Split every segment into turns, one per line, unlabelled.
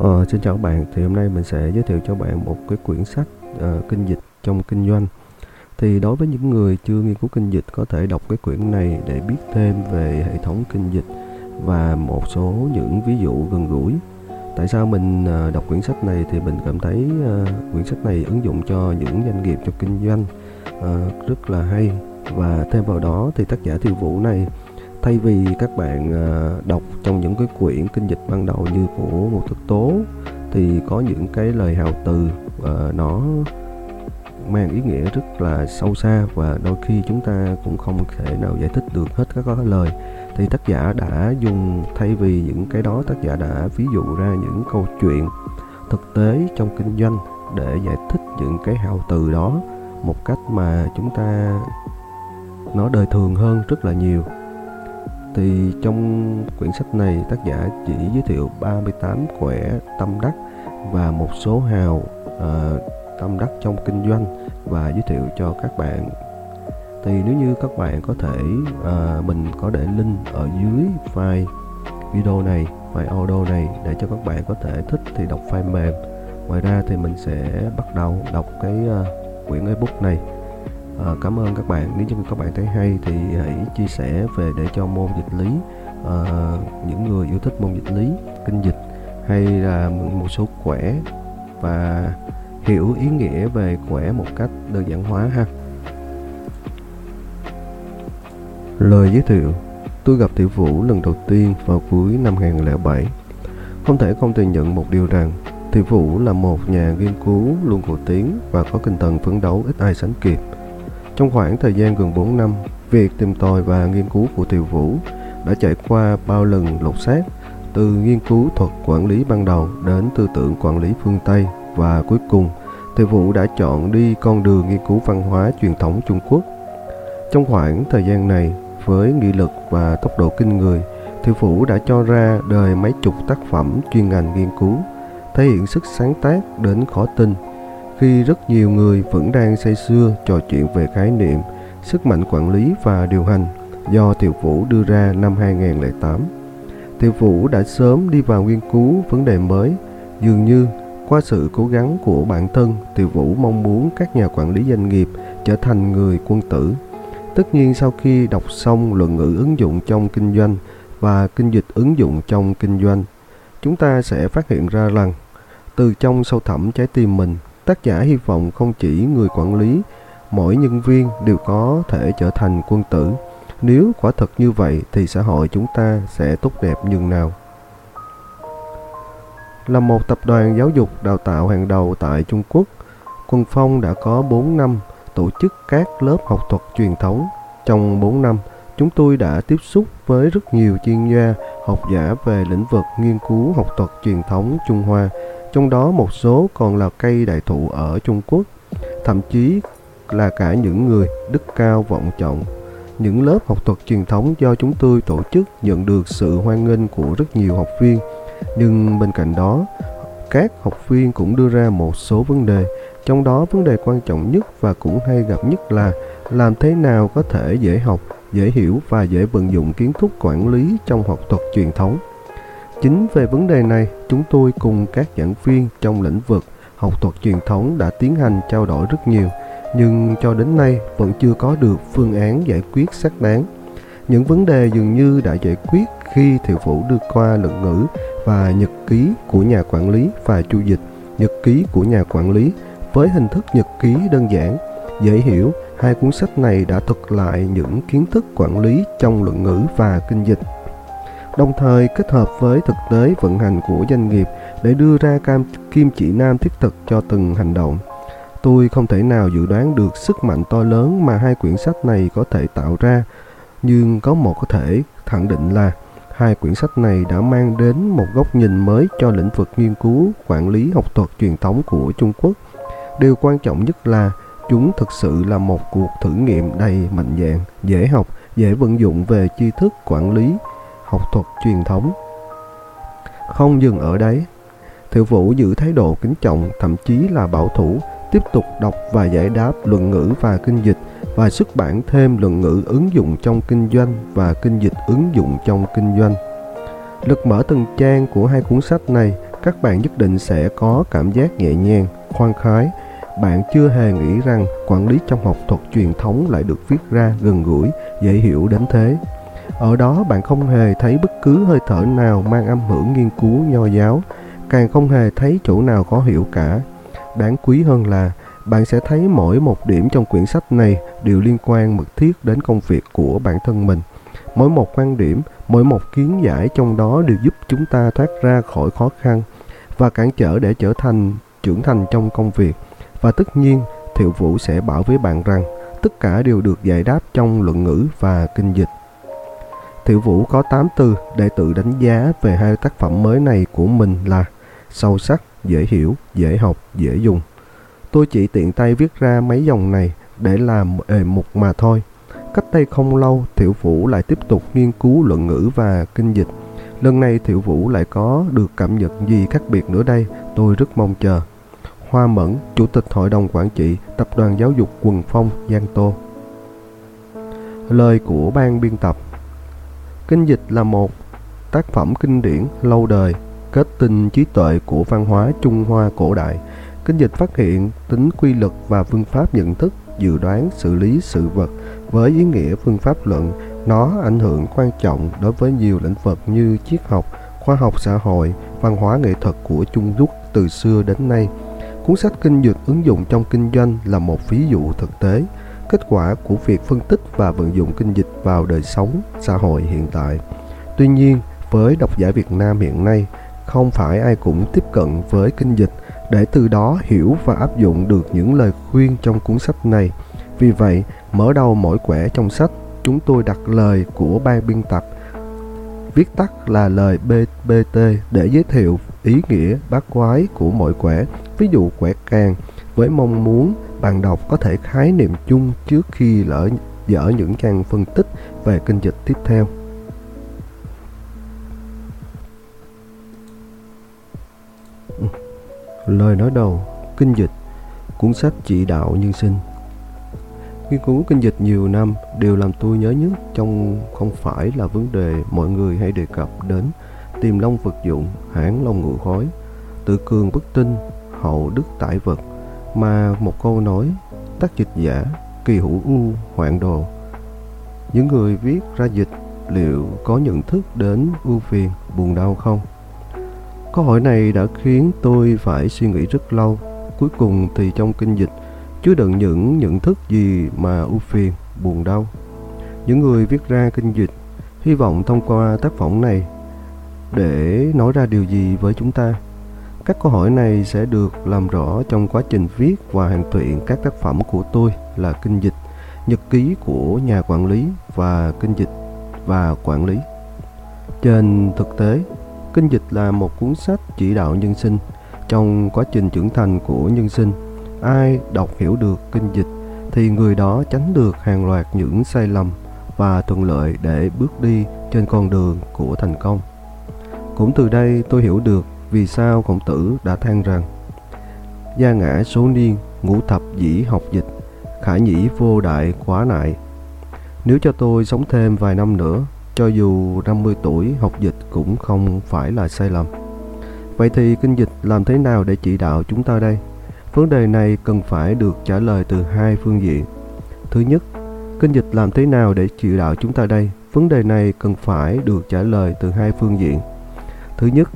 Ờ, xin chào các bạn, thì hôm nay mình sẽ giới thiệu cho bạn một cái quyển sách uh, kinh dịch trong kinh doanh. Thì đối với những người chưa nghiên cứu kinh dịch có thể đọc cái quyển này để biết thêm về hệ thống kinh dịch và một số những ví dụ gần gũi. Tại sao mình uh, đọc quyển sách này thì mình cảm thấy uh, quyển sách này ứng dụng cho những doanh nghiệp trong kinh doanh uh, rất là hay và thêm vào đó thì tác giả Thiều Vũ này thay vì các bạn ờ, đọc trong những cái quyển kinh dịch ban đầu như của một thực Tố thì có những cái lời hào từ uh, nó mang ý nghĩa rất là sâu xa và đôi khi chúng ta cũng không thể nào giải thích được hết các lời. Thì tác giả đã dùng thay vì những cái đó tác giả đã ví dụ ra những câu chuyện thực tế trong kinh doanh để giải thích những cái hào từ đó một cách mà chúng ta nó đời thường hơn rất là nhiều thì trong quyển sách này tác giả chỉ giới thiệu 38 quẻ tâm đắc và một số hào uh, tâm đắc trong kinh doanh và giới thiệu cho các bạn. Thì nếu như các bạn có thể uh, mình có để link ở dưới file video này file audio này để cho các bạn có thể thích thì đọc file mềm. Ngoài ra thì mình sẽ bắt đầu đọc cái uh, quyển ebook này à, cảm ơn các bạn. Nếu như các bạn thấy hay thì hãy chia sẻ về để cho môn dịch lý à, những người yêu thích môn dịch lý kinh dịch hay là một số khỏe và hiểu ý nghĩa về khỏe một cách đơn giản hóa ha. Lời giới thiệu tôi gặp tiểu vũ lần đầu tiên vào cuối năm 2007 không thể không thừa nhận một điều rằng Thị Vũ là một nhà nghiên cứu luôn cổ tiếng và có tinh thần phấn đấu ít ai sánh kịp. Trong khoảng thời gian gần 4 năm, việc tìm tòi và nghiên cứu của Thiều Vũ đã trải qua bao lần lột xác, từ nghiên cứu thuật quản lý ban đầu đến tư tưởng quản lý phương Tây và cuối cùng, Thiều Vũ đã chọn đi con đường nghiên cứu văn hóa truyền thống Trung Quốc. Trong khoảng thời gian này, với nghị lực và tốc độ kinh người, Thiệu Vũ đã cho ra đời mấy chục tác phẩm chuyên ngành nghiên cứu, thể hiện sức sáng tác đến khó tin khi rất nhiều người vẫn đang say sưa trò chuyện về khái niệm sức mạnh quản lý và điều hành do Thiệu Vũ đưa ra năm 2008. Thiệu Vũ đã sớm đi vào nghiên cứu vấn đề mới, dường như qua sự cố gắng của bản thân, Thiệu Vũ mong muốn các nhà quản lý doanh nghiệp trở thành người quân tử. Tất nhiên sau khi đọc xong luận ngữ ứng dụng trong kinh doanh và kinh dịch ứng dụng trong kinh doanh, chúng ta sẽ phát hiện ra rằng từ trong sâu thẳm trái tim mình Tác giả hy vọng không chỉ người quản lý, mỗi nhân viên đều có thể trở thành quân tử. Nếu quả thật như vậy thì xã hội chúng ta sẽ tốt đẹp nhường nào. Là một tập đoàn giáo dục đào tạo hàng đầu tại Trung Quốc, Quân Phong đã có 4 năm tổ chức các lớp học thuật truyền thống. Trong 4 năm, chúng tôi đã tiếp xúc với rất nhiều chuyên gia, học giả về lĩnh vực nghiên cứu học thuật truyền thống Trung Hoa trong đó một số còn là cây đại thụ ở Trung Quốc, thậm chí là cả những người đức cao vọng trọng. Những lớp học thuật truyền thống do chúng tôi tổ chức nhận được sự hoan nghênh của rất nhiều học viên, nhưng bên cạnh đó, các học viên cũng đưa ra một số vấn đề, trong đó vấn đề quan trọng nhất và cũng hay gặp nhất là làm thế nào có thể dễ học, dễ hiểu và dễ vận dụng kiến thức quản lý trong học thuật truyền thống. Chính về vấn đề này, chúng tôi cùng các giảng viên trong lĩnh vực học thuật truyền thống đã tiến hành trao đổi rất nhiều, nhưng cho đến nay vẫn chưa có được phương án giải quyết xác đáng. Những vấn đề dường như đã giải quyết khi Thiệu Phủ đưa qua luận ngữ và nhật ký của nhà quản lý và chu dịch, nhật ký của nhà quản lý với hình thức nhật ký đơn giản, dễ hiểu, hai cuốn sách này đã thuật lại những kiến thức quản lý trong luận ngữ và kinh dịch đồng thời kết hợp với thực tế vận hành của doanh nghiệp để đưa ra cam kim chỉ nam thiết thực cho từng hành động. Tôi không thể nào dự đoán được sức mạnh to lớn mà hai quyển sách này có thể tạo ra, nhưng có một có thể khẳng định là hai quyển sách này đã mang đến một góc nhìn mới cho lĩnh vực nghiên cứu, quản lý học thuật truyền thống của Trung Quốc. Điều quan trọng nhất là chúng thực sự là một cuộc thử nghiệm đầy mạnh dạn, dễ học, dễ vận dụng về tri thức quản lý, học thuật truyền thống. Không dừng ở đấy, Thiệu Vũ giữ thái độ kính trọng, thậm chí là bảo thủ, tiếp tục đọc và giải đáp luận ngữ và kinh dịch và xuất bản thêm luận ngữ ứng dụng trong kinh doanh và kinh dịch ứng dụng trong kinh doanh. Lực mở từng trang của hai cuốn sách này các bạn nhất định sẽ có cảm giác nhẹ nhàng, khoan khái. Bạn chưa hề nghĩ rằng quản lý trong học thuật truyền thống lại được viết ra gần gũi, dễ hiểu đến thế. Ở đó bạn không hề thấy bất cứ hơi thở nào mang âm hưởng nghiên cứu nho giáo, càng không hề thấy chỗ nào khó hiểu cả. Đáng quý hơn là bạn sẽ thấy mỗi một điểm trong quyển sách này đều liên quan mật thiết đến công việc của bản thân mình. Mỗi một quan điểm, mỗi một kiến giải trong đó đều giúp chúng ta thoát ra khỏi khó khăn và cản trở để trở thành trưởng thành trong công việc. Và tất nhiên, Thiệu Vũ sẽ bảo với bạn rằng tất cả đều được giải đáp trong luận ngữ và kinh dịch. Thiệu Vũ có 8 từ để tự đánh giá về hai tác phẩm mới này của mình là sâu sắc, dễ hiểu, dễ học, dễ dùng. Tôi chỉ tiện tay viết ra mấy dòng này để làm đề mục mà thôi. Cách đây không lâu, Thiệu Vũ lại tiếp tục nghiên cứu luận ngữ và kinh dịch. Lần này Thiệu Vũ lại có được cảm nhận gì khác biệt nữa đây, tôi rất mong chờ. Hoa Mẫn, Chủ tịch Hội đồng Quản trị Tập đoàn Giáo dục Quần Phong, Giang Tô Lời của ban biên tập Kinh dịch là một tác phẩm kinh điển lâu đời, kết tinh trí tuệ của văn hóa Trung Hoa cổ đại. Kinh dịch phát hiện tính quy luật và phương pháp nhận thức, dự đoán, xử lý sự vật với ý nghĩa phương pháp luận. Nó ảnh hưởng quan trọng đối với nhiều lĩnh vực như triết học, khoa học xã hội, văn hóa nghệ thuật của Trung Quốc từ xưa đến nay. Cuốn sách kinh dịch ứng dụng trong kinh doanh là một ví dụ thực tế kết quả của việc phân tích và vận dụng kinh dịch vào đời sống xã hội hiện tại. Tuy nhiên, với độc giả Việt Nam hiện nay, không phải ai cũng tiếp cận với kinh dịch để từ đó hiểu và áp dụng được những lời khuyên trong cuốn sách này. Vì vậy, mở đầu mỗi quẻ trong sách, chúng tôi đặt lời của ban biên tập viết tắt là lời BBT để giới thiệu ý nghĩa bát quái của mỗi quẻ. Ví dụ quẻ càng với mong muốn bạn đọc có thể khái niệm chung trước khi lỡ dở những trang phân tích về kinh dịch tiếp theo. Ừ, lời nói đầu, kinh dịch, cuốn sách chỉ đạo nhân sinh. Nghiên cứu kinh dịch nhiều năm, điều làm tôi nhớ nhất trong không phải là vấn đề mọi người hay đề cập đến tìm long vật dụng, hãng long ngựa khói, tự cường bất tinh, hậu đức tải vật, mà một câu nói tác dịch giả, kỳ hữu u, hoạn đồ. Những người viết ra dịch liệu có nhận thức đến ưu phiền, buồn đau không? Câu hỏi này đã khiến tôi phải suy nghĩ rất lâu. Cuối cùng thì trong kinh dịch chứa đựng những nhận thức gì mà ưu phiền, buồn đau? Những người viết ra kinh dịch hy vọng thông qua tác phẩm này để nói ra điều gì với chúng ta? Các câu hỏi này sẽ được làm rõ trong quá trình viết và hoàn thiện các tác phẩm của tôi là kinh dịch, nhật ký của nhà quản lý và kinh dịch và quản lý. Trên thực tế, kinh dịch là một cuốn sách chỉ đạo nhân sinh. Trong quá trình trưởng thành của nhân sinh, ai đọc hiểu được kinh dịch thì người đó tránh được hàng loạt những sai lầm và thuận lợi để bước đi trên con đường của thành công. Cũng từ đây tôi hiểu được vì sao khổng tử đã than rằng Gia ngã số niên, ngũ thập dĩ học dịch, khả nhĩ vô đại quá nại. Nếu cho tôi sống thêm vài năm nữa, cho dù 50 tuổi học dịch cũng không phải là sai lầm. Vậy thì kinh dịch làm thế nào để chỉ đạo chúng ta đây? Vấn đề này cần phải được trả lời từ hai phương diện. Thứ nhất, kinh dịch làm thế nào để chỉ đạo chúng ta đây? Vấn đề này cần phải được trả lời từ hai phương diện. Thứ nhất,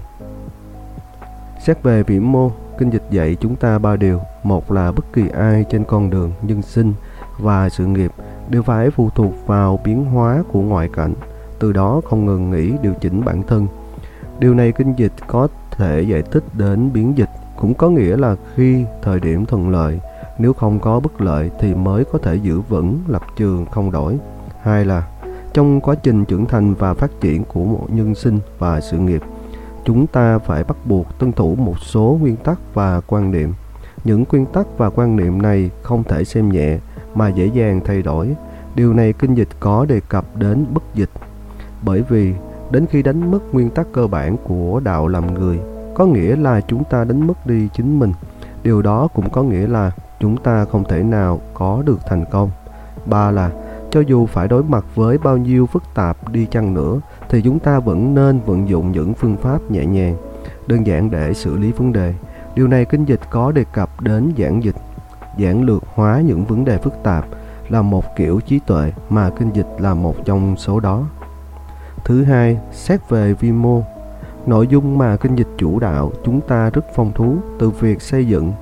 Xét về vĩ mô, kinh dịch dạy chúng ta ba điều. Một là bất kỳ ai trên con đường nhân sinh và sự nghiệp đều phải phụ thuộc vào biến hóa của ngoại cảnh, từ đó không ngừng nghĩ điều chỉnh bản thân. Điều này kinh dịch có thể giải thích đến biến dịch, cũng có nghĩa là khi thời điểm thuận lợi, nếu không có bất lợi thì mới có thể giữ vững lập trường không đổi. Hai là trong quá trình trưởng thành và phát triển của một nhân sinh và sự nghiệp, chúng ta phải bắt buộc tuân thủ một số nguyên tắc và quan niệm. Những nguyên tắc và quan niệm này không thể xem nhẹ mà dễ dàng thay đổi. Điều này kinh dịch có đề cập đến bất dịch. Bởi vì đến khi đánh mất nguyên tắc cơ bản của đạo làm người, có nghĩa là chúng ta đánh mất đi chính mình. Điều đó cũng có nghĩa là chúng ta không thể nào có được thành công. Ba là cho dù phải đối mặt với bao nhiêu phức tạp đi chăng nữa thì chúng ta vẫn nên vận dụng những phương pháp nhẹ nhàng đơn giản để xử lý vấn đề. Điều này kinh dịch có đề cập đến giảng dịch, giảng lược hóa những vấn đề phức tạp là một kiểu trí tuệ mà kinh dịch là một trong số đó. Thứ hai, xét về vi mô. Nội dung mà kinh dịch chủ đạo chúng ta rất phong phú từ việc xây dựng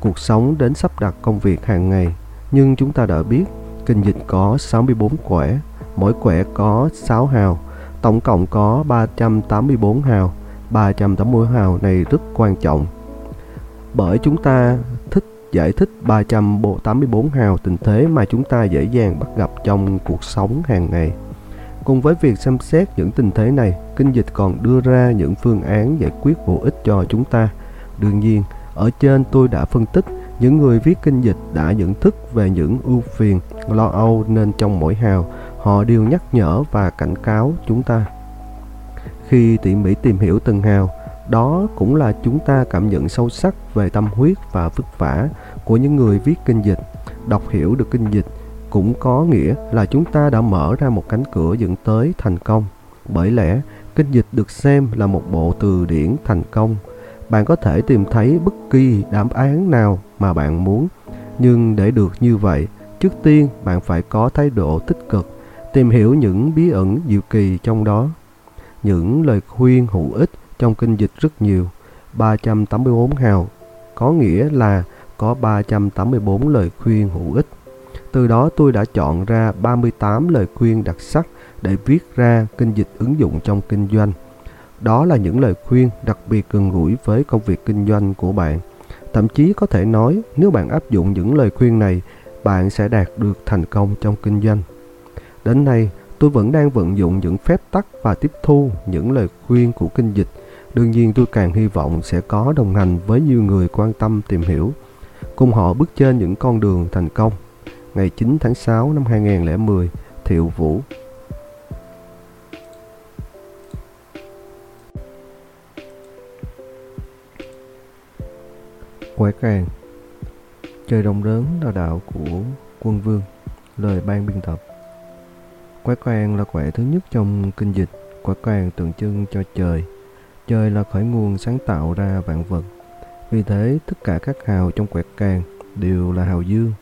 cuộc sống đến sắp đặt công việc hàng ngày. Nhưng chúng ta đã biết kinh dịch có 64 quẻ, mỗi quẻ có 6 hào, tổng cộng có 384 hào. 380 hào này rất quan trọng bởi chúng ta thích giải thích 384 hào tình thế mà chúng ta dễ dàng bắt gặp trong cuộc sống hàng ngày. Cùng với việc xem xét những tình thế này, kinh dịch còn đưa ra những phương án giải quyết bổ ích cho chúng ta. Đương nhiên, ở trên tôi đã phân tích những người viết kinh dịch đã nhận thức về những ưu phiền, lo âu nên trong mỗi hào họ đều nhắc nhở và cảnh cáo chúng ta. Khi tỉ mỉ tìm hiểu từng hào, đó cũng là chúng ta cảm nhận sâu sắc về tâm huyết và vất vả của những người viết kinh dịch. Đọc hiểu được kinh dịch cũng có nghĩa là chúng ta đã mở ra một cánh cửa dẫn tới thành công. Bởi lẽ, kinh dịch được xem là một bộ từ điển thành công. Bạn có thể tìm thấy bất kỳ đáp án nào mà bạn muốn. Nhưng để được như vậy, trước tiên bạn phải có thái độ tích cực, tìm hiểu những bí ẩn diệu kỳ trong đó. Những lời khuyên hữu ích trong kinh dịch rất nhiều. 384 hào có nghĩa là có 384 lời khuyên hữu ích. Từ đó tôi đã chọn ra 38 lời khuyên đặc sắc để viết ra kinh dịch ứng dụng trong kinh doanh. Đó là những lời khuyên đặc biệt gần gũi với công việc kinh doanh của bạn. Thậm chí có thể nói nếu bạn áp dụng những lời khuyên này, bạn sẽ đạt được thành công trong kinh doanh. Đến nay, tôi vẫn đang vận dụng những phép tắc và tiếp thu những lời khuyên của kinh dịch. Đương nhiên tôi càng hy vọng sẽ có đồng hành với nhiều người quan tâm tìm hiểu, cùng họ bước trên những con đường thành công. Ngày 9 tháng 6 năm 2010, Thiệu Vũ Quẻ càng Trời đồng đớn là đạo của quân vương Lời ban biên tập Quái càng là quẻ thứ nhất trong kinh dịch. Quái càng tượng trưng cho trời. Trời là khởi nguồn sáng tạo ra vạn vật. Vì thế tất cả các hào trong quẻ càng đều là hào dương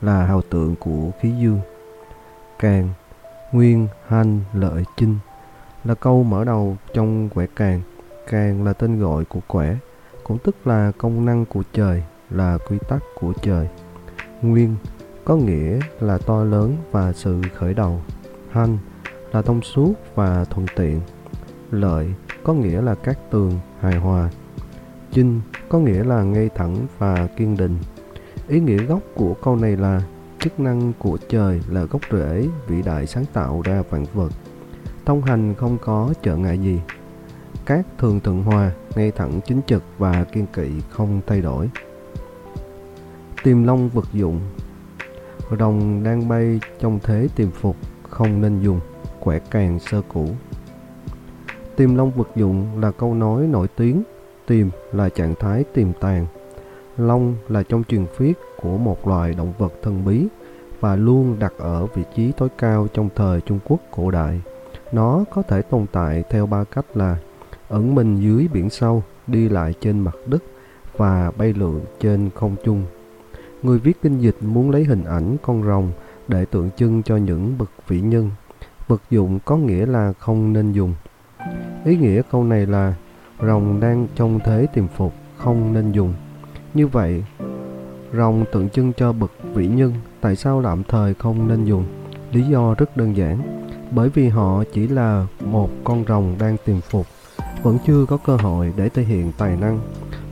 Là hào tượng của khí dương. Càng, nguyên, hành, lợi, chinh Là câu mở đầu trong quẻ càng. Càng là tên gọi của quẻ cũng tức là công năng của trời, là quy tắc của trời. Nguyên có nghĩa là to lớn và sự khởi đầu. Hành là thông suốt và thuận tiện. Lợi có nghĩa là các tường hài hòa. Chinh có nghĩa là ngay thẳng và kiên định. Ý nghĩa gốc của câu này là chức năng của trời là gốc rễ vĩ đại sáng tạo ra vạn vật. Thông hành không có trở ngại gì. Các thường thuận hòa ngay thẳng chính trực và kiên kỵ không thay đổi. Tìm long vật dụng Rồng đang bay trong thế tìm phục không nên dùng, quẻ càng sơ cũ. Tìm long vật dụng là câu nói nổi tiếng, tìm là trạng thái tiềm tàng. Long là trong truyền thuyết của một loài động vật thần bí và luôn đặt ở vị trí tối cao trong thời Trung Quốc cổ đại. Nó có thể tồn tại theo ba cách là ẩn mình dưới biển sâu, đi lại trên mặt đất và bay lượn trên không trung. Người viết kinh dịch muốn lấy hình ảnh con rồng để tượng trưng cho những bậc vĩ nhân. Vật dụng có nghĩa là không nên dùng. Ý nghĩa câu này là rồng đang trong thế tìm phục, không nên dùng. Như vậy, rồng tượng trưng cho bậc vĩ nhân, tại sao tạm thời không nên dùng? Lý do rất đơn giản, bởi vì họ chỉ là một con rồng đang tìm phục vẫn chưa có cơ hội để thể hiện tài năng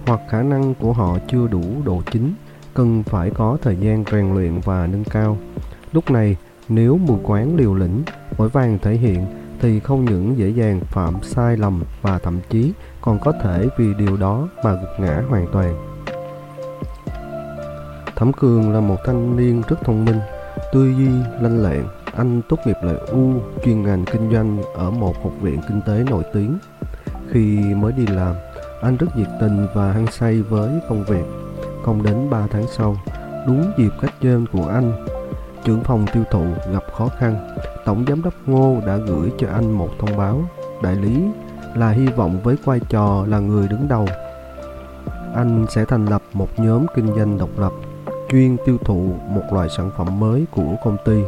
hoặc khả năng của họ chưa đủ độ chính cần phải có thời gian rèn luyện và nâng cao lúc này nếu mù quáng liều lĩnh vội vàng thể hiện thì không những dễ dàng phạm sai lầm và thậm chí còn có thể vì điều đó mà gục ngã hoàn toàn. Thẩm cường là một thanh niên rất thông minh tư duy lanh lẹn. Anh tốt nghiệp loại U chuyên ngành kinh doanh ở một học viện kinh tế nổi tiếng. Khi mới đi làm, anh rất nhiệt tình và hăng say với công việc. Không đến 3 tháng sau, đúng dịp cách trên của anh, trưởng phòng tiêu thụ gặp khó khăn. Tổng giám đốc Ngô đã gửi cho anh một thông báo. Đại lý là hy vọng với vai trò là người đứng đầu. Anh sẽ thành lập một nhóm kinh doanh độc lập, chuyên tiêu thụ một loại sản phẩm mới của công ty.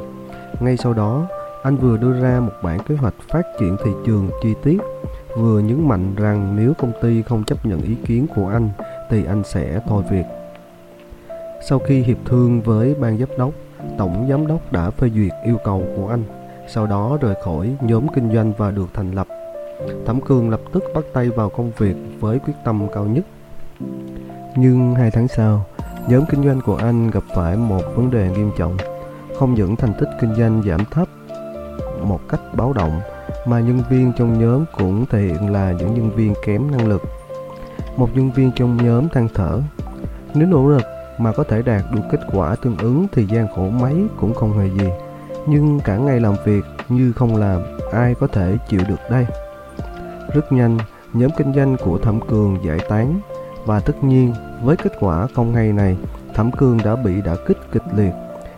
Ngay sau đó, anh vừa đưa ra một bản kế hoạch phát triển thị trường chi tiết, vừa nhấn mạnh rằng nếu công ty không chấp nhận ý kiến của anh thì anh sẽ thôi việc. Sau khi hiệp thương với ban giám đốc, tổng giám đốc đã phê duyệt yêu cầu của anh, sau đó rời khỏi nhóm kinh doanh và được thành lập. Thẩm Cường lập tức bắt tay vào công việc với quyết tâm cao nhất. Nhưng hai tháng sau, nhóm kinh doanh của anh gặp phải một vấn đề nghiêm trọng. Không những thành tích kinh doanh giảm thấp một cách báo động, mà nhân viên trong nhóm cũng thể hiện là những nhân viên kém năng lực. Một nhân viên trong nhóm than thở, nếu nỗ lực mà có thể đạt được kết quả tương ứng thì gian khổ mấy cũng không hề gì. Nhưng cả ngày làm việc như không làm, ai có thể chịu được đây? Rất nhanh, nhóm kinh doanh của Thẩm Cường giải tán và tất nhiên với kết quả không hay này, Thẩm Cường đã bị đả kích kịch liệt.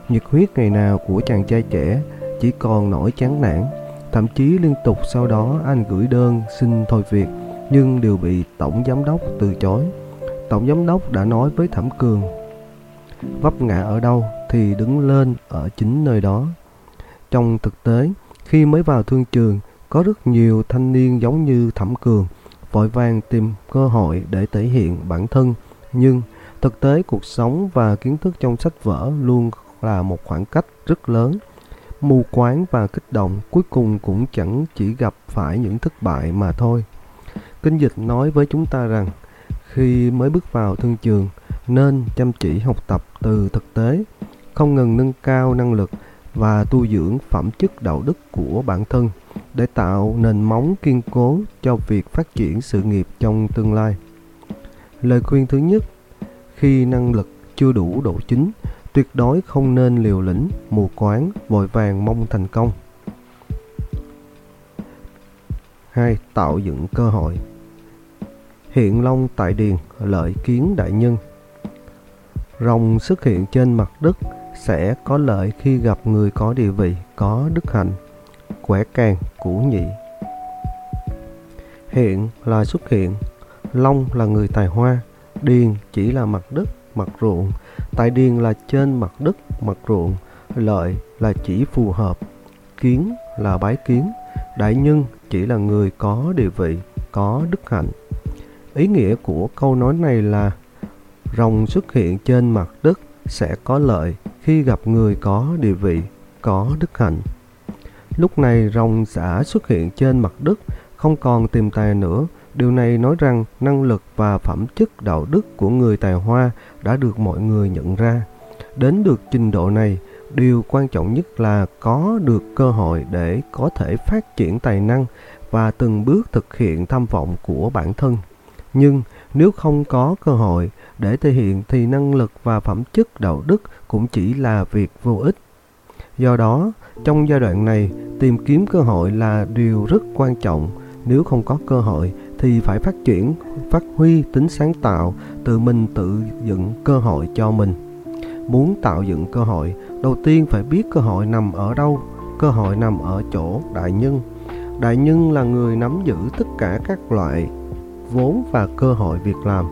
Nhiệt huyết ngày nào của chàng trai trẻ chỉ còn nỗi chán nản. Thậm chí liên tục sau đó anh gửi đơn xin thôi việc nhưng đều bị tổng giám đốc từ chối. Tổng giám đốc đã nói với Thẩm Cường vấp ngã ở đâu thì đứng lên ở chính nơi đó. Trong thực tế, khi mới vào thương trường, có rất nhiều thanh niên giống như Thẩm Cường, vội vàng tìm cơ hội để thể hiện bản thân. Nhưng thực tế cuộc sống và kiến thức trong sách vở luôn là một khoảng cách rất lớn. Mù quáng và kích động cuối cùng cũng chẳng chỉ gặp phải những thất bại mà thôi. Kinh dịch nói với chúng ta rằng, khi mới bước vào thương trường, nên chăm chỉ học tập từ thực tế, không ngừng nâng cao năng lực và tu dưỡng phẩm chất đạo đức của bản thân để tạo nền móng kiên cố cho việc phát triển sự nghiệp trong tương lai. Lời khuyên thứ nhất, khi năng lực chưa đủ độ chính, tuyệt đối không nên liều lĩnh, mù quáng, vội vàng mong thành công. 2. Tạo dựng cơ hội Hiện long tại điền, lợi kiến đại nhân Rồng xuất hiện trên mặt đất sẽ có lợi khi gặp người có địa vị, có đức hạnh, quẻ càng, củ nhị. Hiện là xuất hiện, long là người tài hoa, điền chỉ là mặt đất, mặt ruộng, tại điền là trên mặt đất, mặt ruộng, lợi là chỉ phù hợp, kiến là bái kiến, đại nhân chỉ là người có địa vị, có đức hạnh. Ý nghĩa của câu nói này là rồng xuất hiện trên mặt đất sẽ có lợi khi gặp người có địa vị, có đức hạnh. Lúc này rồng đã xuất hiện trên mặt đất, không còn tìm tài nữa. Điều này nói rằng năng lực và phẩm chất đạo đức của người tài hoa đã được mọi người nhận ra. Đến được trình độ này, điều quan trọng nhất là có được cơ hội để có thể phát triển tài năng và từng bước thực hiện tham vọng của bản thân. Nhưng nếu không có cơ hội để thể hiện thì năng lực và phẩm chất đạo đức cũng chỉ là việc vô ích. Do đó, trong giai đoạn này, tìm kiếm cơ hội là điều rất quan trọng. Nếu không có cơ hội thì phải phát triển, phát huy tính sáng tạo, tự mình tự dựng cơ hội cho mình. Muốn tạo dựng cơ hội, đầu tiên phải biết cơ hội nằm ở đâu. Cơ hội nằm ở chỗ đại nhân. Đại nhân là người nắm giữ tất cả các loại vốn và cơ hội việc làm.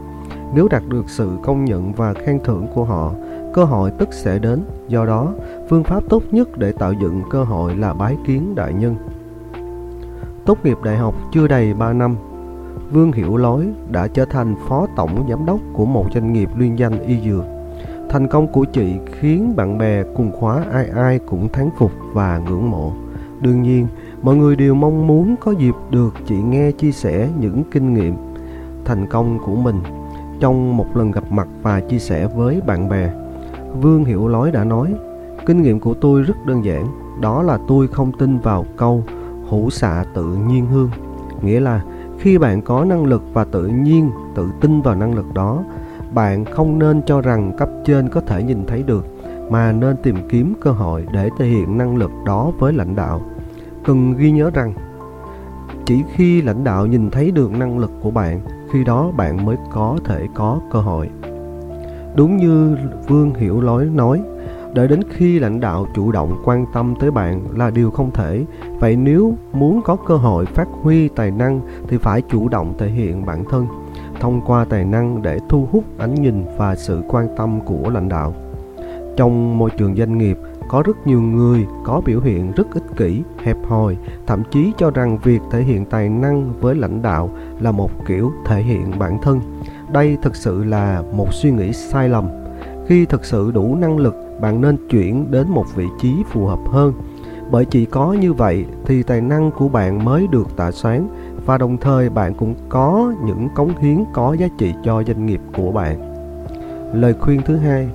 Nếu đạt được sự công nhận và khen thưởng của họ, cơ hội tức sẽ đến. Do đó, phương pháp tốt nhất để tạo dựng cơ hội là bái kiến đại nhân. Tốt nghiệp đại học chưa đầy 3 năm, Vương Hiểu Lối đã trở thành phó tổng giám đốc của một doanh nghiệp liên danh y dược. Thành công của chị khiến bạn bè cùng khóa ai ai cũng thán phục và ngưỡng mộ. Đương nhiên, mọi người đều mong muốn có dịp được chị nghe chia sẻ những kinh nghiệm thành công của mình trong một lần gặp mặt và chia sẻ với bạn bè. Vương Hiểu Lối đã nói, kinh nghiệm của tôi rất đơn giản, đó là tôi không tin vào câu hữu xạ tự nhiên hương. Nghĩa là khi bạn có năng lực và tự nhiên tự tin vào năng lực đó, bạn không nên cho rằng cấp trên có thể nhìn thấy được, mà nên tìm kiếm cơ hội để thể hiện năng lực đó với lãnh đạo. Cần ghi nhớ rằng, chỉ khi lãnh đạo nhìn thấy được năng lực của bạn khi đó bạn mới có thể có cơ hội. Đúng như vương hiểu lối nói, đợi đến khi lãnh đạo chủ động quan tâm tới bạn là điều không thể. Vậy nếu muốn có cơ hội phát huy tài năng thì phải chủ động thể hiện bản thân, thông qua tài năng để thu hút ánh nhìn và sự quan tâm của lãnh đạo. Trong môi trường doanh nghiệp, có rất nhiều người có biểu hiện rất ích kỷ, hẹp hòi, thậm chí cho rằng việc thể hiện tài năng với lãnh đạo là một kiểu thể hiện bản thân. Đây thực sự là một suy nghĩ sai lầm. Khi thực sự đủ năng lực, bạn nên chuyển đến một vị trí phù hợp hơn. Bởi chỉ có như vậy thì tài năng của bạn mới được tỏa sáng, và đồng thời bạn cũng có những cống hiến có giá trị cho doanh nghiệp của bạn. Lời khuyên thứ hai,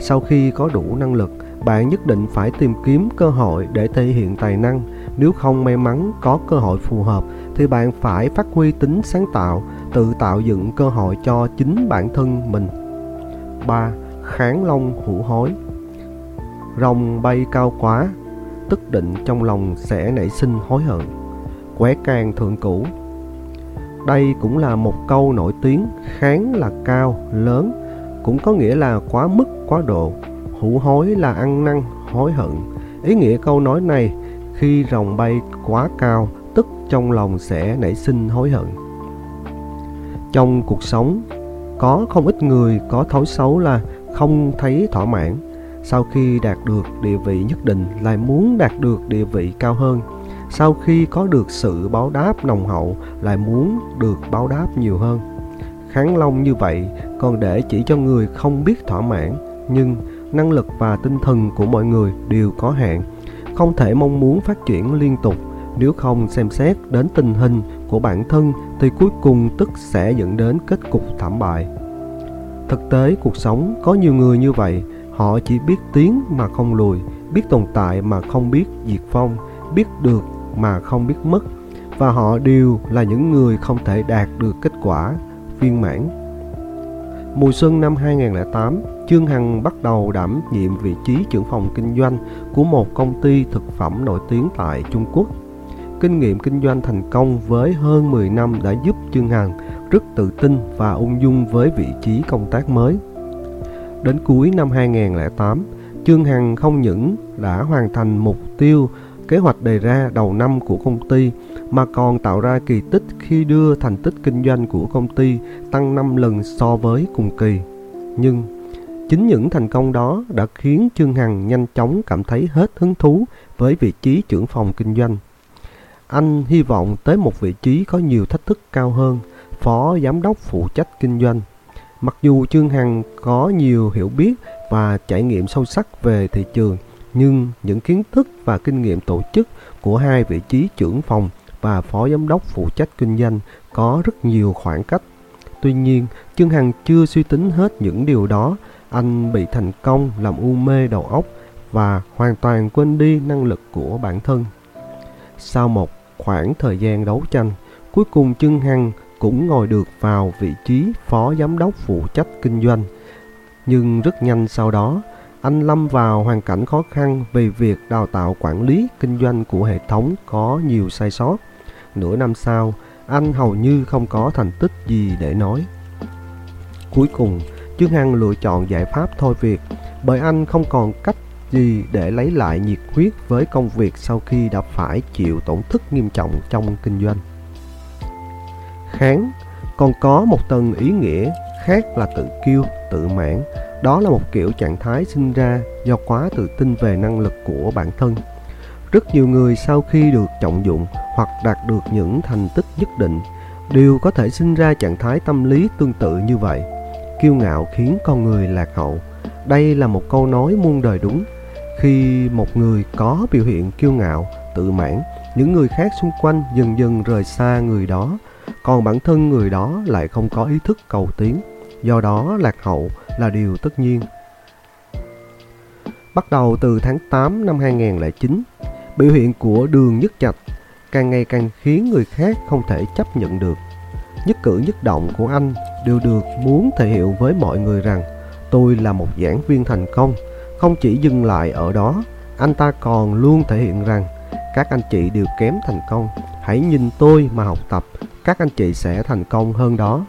sau khi có đủ năng lực, bạn nhất định phải tìm kiếm cơ hội để thể hiện tài năng. Nếu không, may mắn có cơ hội phù hợp thì bạn phải phát huy tính sáng tạo tự tạo dựng cơ hội cho chính bản thân mình. 3. Kháng long hữu hối. Rồng bay cao quá Tức định trong lòng sẽ nảy sinh hối hận Quẻ càng thượng cũ Đây cũng là một câu nổi tiếng Kháng là cao, lớn Cũng có nghĩa là quá mức, quá độ. Hữu hối là ăn năn, hối hận. Ý nghĩa câu nói này Khi rồng bay quá cao trong lòng sẽ nảy sinh hối hận. Trong cuộc sống, có không ít người có thói xấu là không thấy thỏa mãn, sau khi đạt được địa vị nhất định lại muốn đạt được địa vị cao hơn. Sau khi có được sự báo đáp nồng hậu, lại muốn được báo đáp nhiều hơn. Kháng long như vậy còn để chỉ cho người không biết thỏa mãn, nhưng năng lực và tinh thần của mọi người đều có hạn, không thể mong muốn phát triển liên tục nếu không xem xét đến tình hình của bản thân thì cuối cùng tức sẽ dẫn đến kết cục thảm bại. Thực tế cuộc sống có nhiều người như vậy, họ chỉ biết tiến mà không lùi, biết tồn tại mà không biết diệt phong, biết được mà không biết mất và họ đều là những người không thể đạt được kết quả viên mãn. Mùa xuân năm 2008, Trương Hằng bắt đầu đảm nhiệm vị trí trưởng phòng kinh doanh của một công ty thực phẩm nổi tiếng tại Trung Quốc kinh nghiệm kinh doanh thành công với hơn 10 năm đã giúp Trương Hằng rất tự tin và ung dung với vị trí công tác mới. Đến cuối năm 2008, Trương Hằng không những đã hoàn thành mục tiêu kế hoạch đề ra đầu năm của công ty mà còn tạo ra kỳ tích khi đưa thành tích kinh doanh của công ty tăng 5 lần so với cùng kỳ. Nhưng chính những thành công đó đã khiến Trương Hằng nhanh chóng cảm thấy hết hứng thú với vị trí trưởng phòng kinh doanh. Anh hy vọng tới một vị trí có nhiều thách thức cao hơn, phó giám đốc phụ trách kinh doanh. Mặc dù Trương Hằng có nhiều hiểu biết và trải nghiệm sâu sắc về thị trường, nhưng những kiến thức và kinh nghiệm tổ chức của hai vị trí trưởng phòng và phó giám đốc phụ trách kinh doanh có rất nhiều khoảng cách. Tuy nhiên, Trương Hằng chưa suy tính hết những điều đó, anh bị thành công làm u mê đầu óc và hoàn toàn quên đi năng lực của bản thân. Sau một khoảng thời gian đấu tranh, cuối cùng Trương Hằng cũng ngồi được vào vị trí phó giám đốc phụ trách kinh doanh. Nhưng rất nhanh sau đó, anh lâm vào hoàn cảnh khó khăn vì việc đào tạo quản lý kinh doanh của hệ thống có nhiều sai sót. Nửa năm sau, anh hầu như không có thành tích gì để nói. Cuối cùng, Trương Hằng lựa chọn giải pháp thôi việc bởi anh không còn cách gì để lấy lại nhiệt huyết với công việc sau khi đã phải chịu tổn thất nghiêm trọng trong kinh doanh. Kháng còn có một tầng ý nghĩa khác là tự kiêu, tự mãn. Đó là một kiểu trạng thái sinh ra do quá tự tin về năng lực của bản thân. Rất nhiều người sau khi được trọng dụng hoặc đạt được những thành tích nhất định đều có thể sinh ra trạng thái tâm lý tương tự như vậy. Kiêu ngạo khiến con người lạc hậu. Đây là một câu nói muôn đời đúng khi một người có biểu hiện kiêu ngạo, tự mãn, những người khác xung quanh dần dần rời xa người đó, còn bản thân người đó lại không có ý thức cầu tiến, do đó lạc hậu là điều tất nhiên. Bắt đầu từ tháng 8 năm 2009, biểu hiện của đường nhất trạch càng ngày càng khiến người khác không thể chấp nhận được. Nhất cử nhất động của anh đều được muốn thể hiện với mọi người rằng tôi là một giảng viên thành công, không chỉ dừng lại ở đó, anh ta còn luôn thể hiện rằng các anh chị đều kém thành công. Hãy nhìn tôi mà học tập, các anh chị sẽ thành công hơn đó.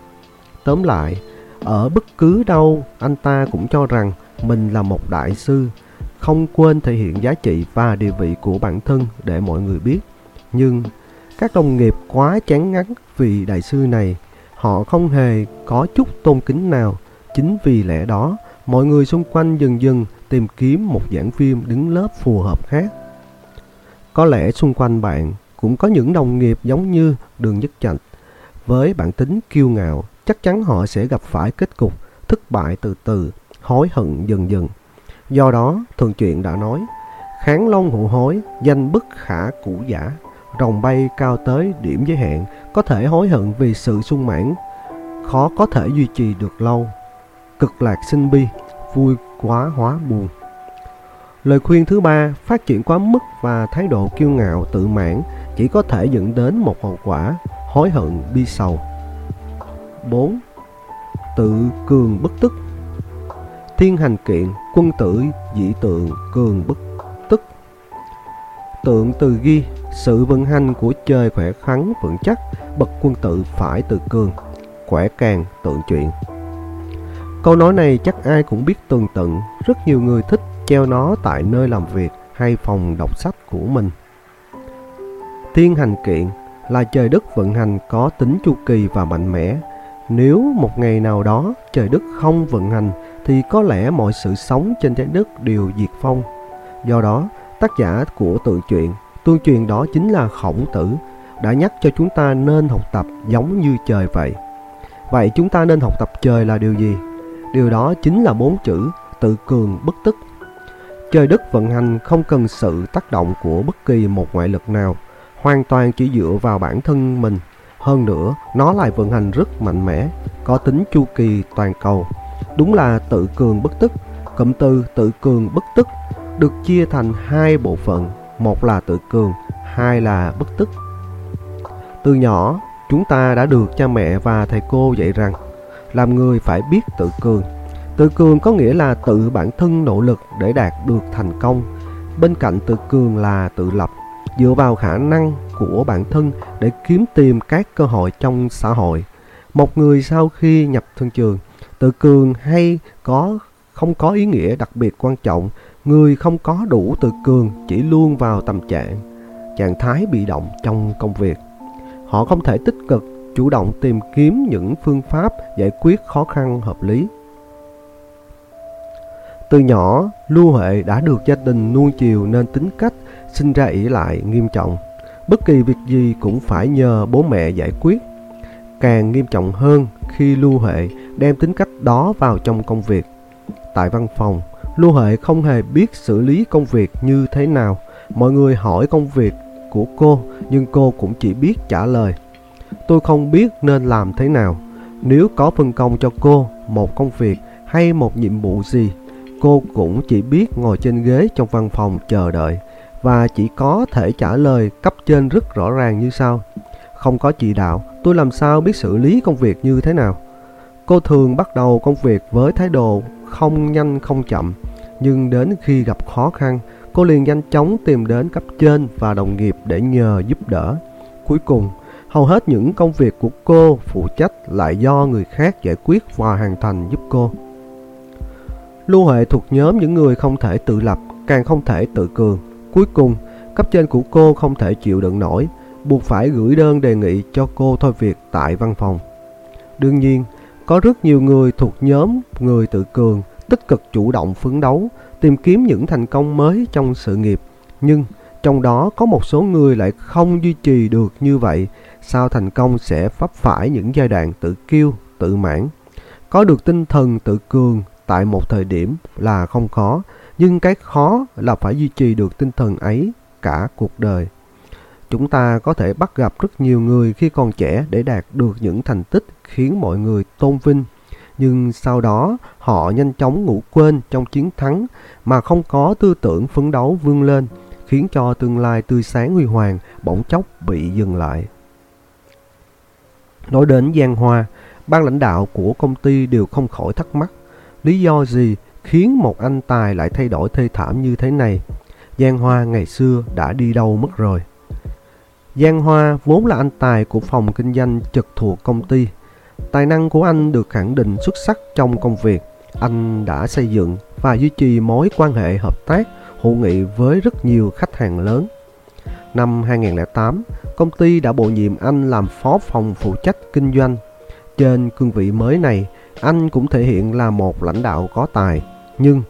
Tóm lại, ở bất cứ đâu, anh ta cũng cho rằng mình là một đại sư. không quên thể hiện giá trị và địa vị của bản thân để mọi người biết. Nhưng các đồng nghiệp quá chán ngắn vì đại sư này, họ không hề có chút tôn kính nào. Chính vì lẽ đó, mọi người xung quanh dần dần tìm kiếm một giảng viên đứng lớp phù hợp khác. Có lẽ xung quanh bạn cũng có những đồng nghiệp giống như Đường Nhất Trạch. Với bản tính kiêu ngạo, chắc chắn họ sẽ gặp phải kết cục thất bại từ từ, hối hận dần dần. Do đó, thường chuyện đã nói, kháng long hụ hối, danh bất khả cũ giả, rồng bay cao tới điểm giới hạn, có thể hối hận vì sự sung mãn, khó có thể duy trì được lâu. Cực lạc sinh bi, vui quá hóa buồn. Lời khuyên thứ ba, phát triển quá mức và thái độ kiêu ngạo tự mãn chỉ có thể dẫn đến một hậu quả hối hận bi sầu. 4. Tự cường bất tức Thiên hành kiện, quân tử, dị tượng, cường bất tức Tượng từ ghi, sự vận hành của trời khỏe khắn vững chắc, bậc quân tử phải tự cường, khỏe càng tượng chuyện. Câu nói này chắc ai cũng biết tường tận, rất nhiều người thích treo nó tại nơi làm việc hay phòng đọc sách của mình. Thiên hành kiện là trời đất vận hành có tính chu kỳ và mạnh mẽ. Nếu một ngày nào đó trời đất không vận hành thì có lẽ mọi sự sống trên trái đất đều diệt vong. Do đó, tác giả của tự truyện, tương truyền đó chính là khổng tử, đã nhắc cho chúng ta nên học tập giống như trời vậy. Vậy chúng ta nên học tập trời là điều gì? Điều đó chính là bốn chữ tự cường bất tức. Trời đất vận hành không cần sự tác động của bất kỳ một ngoại lực nào, hoàn toàn chỉ dựa vào bản thân mình. Hơn nữa, nó lại vận hành rất mạnh mẽ, có tính chu kỳ toàn cầu. Đúng là tự cường bất tức. Cụm từ tự cường bất tức được chia thành hai bộ phận, một là tự cường, hai là bất tức. Từ nhỏ, chúng ta đã được cha mẹ và thầy cô dạy rằng làm người phải biết tự cường. Tự cường có nghĩa là tự bản thân nỗ lực để đạt được thành công. Bên cạnh tự cường là tự lập, dựa vào khả năng của bản thân để kiếm tìm các cơ hội trong xã hội. Một người sau khi nhập thương trường, tự cường hay có không có ý nghĩa đặc biệt quan trọng, người không có đủ tự cường chỉ luôn vào tâm trạng trạng thái bị động trong công việc. Họ không thể tích cực chủ động tìm kiếm những phương pháp giải quyết khó khăn hợp lý. Từ nhỏ, Lưu Huệ đã được gia đình nuôi chiều nên tính cách sinh ra ỷ lại nghiêm trọng. Bất kỳ việc gì cũng phải nhờ bố mẹ giải quyết. Càng nghiêm trọng hơn khi Lưu Huệ đem tính cách đó vào trong công việc. Tại văn phòng, Lưu Huệ không hề biết xử lý công việc như thế nào. Mọi người hỏi công việc của cô nhưng cô cũng chỉ biết trả lời Tôi không biết nên làm thế nào. Nếu có phân công cho cô một công việc hay một nhiệm vụ gì, cô cũng chỉ biết ngồi trên ghế trong văn phòng chờ đợi và chỉ có thể trả lời cấp trên rất rõ ràng như sau. Không có chỉ đạo, tôi làm sao biết xử lý công việc như thế nào? Cô thường bắt đầu công việc với thái độ không nhanh không chậm, nhưng đến khi gặp khó khăn, cô liền nhanh chóng tìm đến cấp trên và đồng nghiệp để nhờ giúp đỡ. Cuối cùng, Hầu hết những công việc của cô phụ trách lại do người khác giải quyết và hoàn thành giúp cô. Lưu Huệ thuộc nhóm những người không thể tự lập, càng không thể tự cường. Cuối cùng, cấp trên của cô không thể chịu đựng nổi, buộc phải gửi đơn đề nghị cho cô thôi việc tại văn phòng. Đương nhiên, có rất nhiều người thuộc nhóm người tự cường, tích cực chủ động phấn đấu, tìm kiếm những thành công mới trong sự nghiệp. Nhưng trong đó có một số người lại không duy trì được như vậy sau thành công sẽ vấp phải những giai đoạn tự kiêu, tự mãn. Có được tinh thần tự cường tại một thời điểm là không khó, nhưng cái khó là phải duy trì được tinh thần ấy cả cuộc đời. Chúng ta có thể bắt gặp rất nhiều người khi còn trẻ để đạt được những thành tích khiến mọi người tôn vinh, nhưng sau đó họ nhanh chóng ngủ quên trong chiến thắng mà không có tư tưởng phấn đấu vươn lên, khiến cho tương lai tươi sáng huy hoàng bỗng chốc bị dừng lại. Nói đến Giang Hoa, ban lãnh đạo của công ty đều không khỏi thắc mắc. Lý do gì khiến một anh tài lại thay đổi thê thảm như thế này? Giang Hoa ngày xưa đã đi đâu mất rồi? Giang Hoa vốn là anh tài của phòng kinh doanh trực thuộc công ty. Tài năng của anh được khẳng định xuất sắc trong công việc. Anh đã xây dựng và duy trì mối quan hệ hợp tác hữu nghị với rất nhiều khách hàng lớn. Năm 2008, công ty đã bổ nhiệm anh làm phó phòng phụ trách kinh doanh. Trên cương vị mới này, anh cũng thể hiện là một lãnh đạo có tài. Nhưng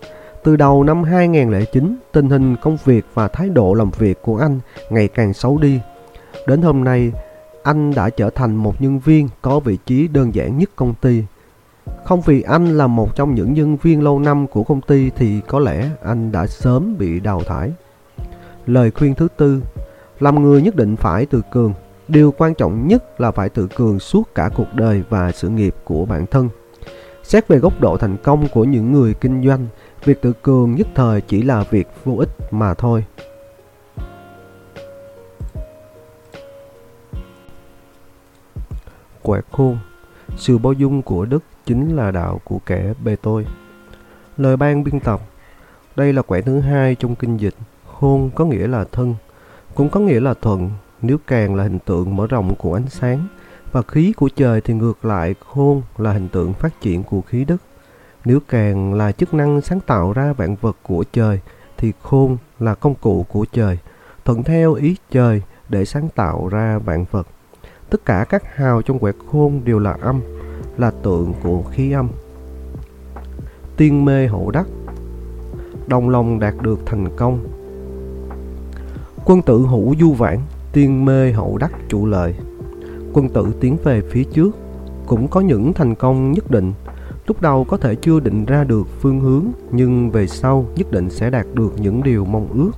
từ đầu năm 2009, tình hình công việc và thái độ làm việc của anh ngày càng xấu đi. Đến hôm nay, anh đã trở thành một nhân viên có vị trí đơn giản nhất công ty. Không vì anh là một trong những nhân viên lâu năm của công ty thì có lẽ anh đã sớm bị đào thải. Lời khuyên thứ tư, làm người nhất định phải tự cường. Điều quan trọng nhất là phải tự cường suốt cả cuộc đời và sự nghiệp của bản thân. Xét về góc độ thành công của những người kinh doanh, việc tự cường nhất thời chỉ là việc vô ích mà thôi. Quẹt khôn Sự bao dung của Đức chính là đạo của kẻ bề tôi. Lời ban biên tập Đây là quẻ thứ hai trong kinh dịch. Khôn có nghĩa là thân, cũng có nghĩa là thuận, nếu càng là hình tượng mở rộng của ánh sáng, và khí của trời thì ngược lại khôn là hình tượng phát triển của khí đức. Nếu càng là chức năng sáng tạo ra vạn vật của trời thì khôn là công cụ của trời, thuận theo ý trời để sáng tạo ra vạn vật. Tất cả các hào trong quẹt khôn đều là âm, là tượng của khí âm. Tiên mê hậu đắc Đồng lòng đạt được thành công Quân tử hữu du vãn, tiên mê hậu đắc trụ lợi quân tử tiến về phía trước cũng có những thành công nhất định. Lúc đầu có thể chưa định ra được phương hướng nhưng về sau nhất định sẽ đạt được những điều mong ước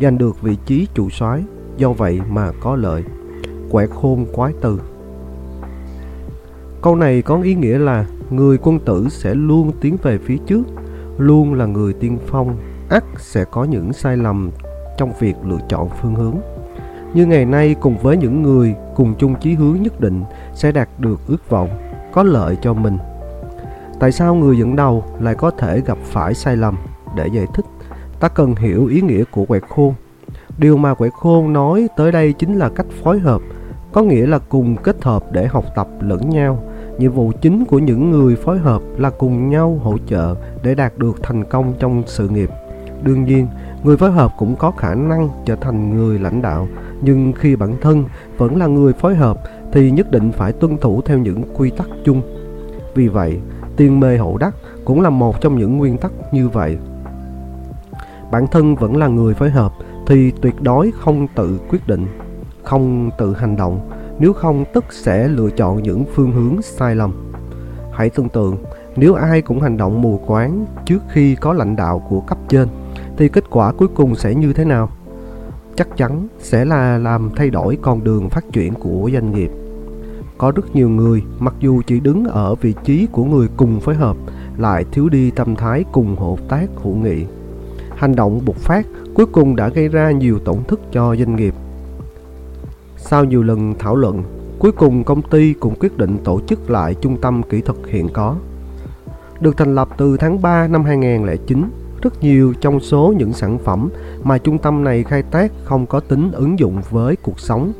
giành được vị trí chủ soái do vậy mà có lợi. Quẹt khôn quái từ. Câu này có ý nghĩa là người quân tử sẽ luôn tiến về phía trước luôn là người tiên phong ắt sẽ có những sai lầm trong việc lựa chọn phương hướng như ngày nay cùng với những người cùng chung chí hướng nhất định sẽ đạt được ước vọng, có lợi cho mình. Tại sao người dẫn đầu lại có thể gặp phải sai lầm? Để giải thích, ta cần hiểu ý nghĩa của quẹt khôn. Điều mà quẹt khôn nói tới đây chính là cách phối hợp, có nghĩa là cùng kết hợp để học tập lẫn nhau. Nhiệm vụ chính của những người phối hợp là cùng nhau hỗ trợ để đạt được thành công trong sự nghiệp. Đương nhiên, người phối hợp cũng có khả năng trở thành người lãnh đạo nhưng khi bản thân vẫn là người phối hợp thì nhất định phải tuân thủ theo những quy tắc chung. Vì vậy, tiên mê hậu đắc cũng là một trong những nguyên tắc như vậy. Bản thân vẫn là người phối hợp thì tuyệt đối không tự quyết định, không tự hành động, nếu không tức sẽ lựa chọn những phương hướng sai lầm. Hãy tưởng tượng, nếu ai cũng hành động mù quáng trước khi có lãnh đạo của cấp trên, thì kết quả cuối cùng sẽ như thế nào? chắc chắn sẽ là làm thay đổi con đường phát triển của doanh nghiệp. Có rất nhiều người mặc dù chỉ đứng ở vị trí của người cùng phối hợp lại thiếu đi tâm thái cùng hợp tác hữu nghị. Hành động bộc phát cuối cùng đã gây ra nhiều tổn thất cho doanh nghiệp. Sau nhiều lần thảo luận, cuối cùng công ty cũng quyết định tổ chức lại trung tâm kỹ thuật hiện có. Được thành lập từ tháng 3 năm 2009, rất nhiều trong số những sản phẩm mà trung tâm này khai thác không có tính ứng dụng với cuộc sống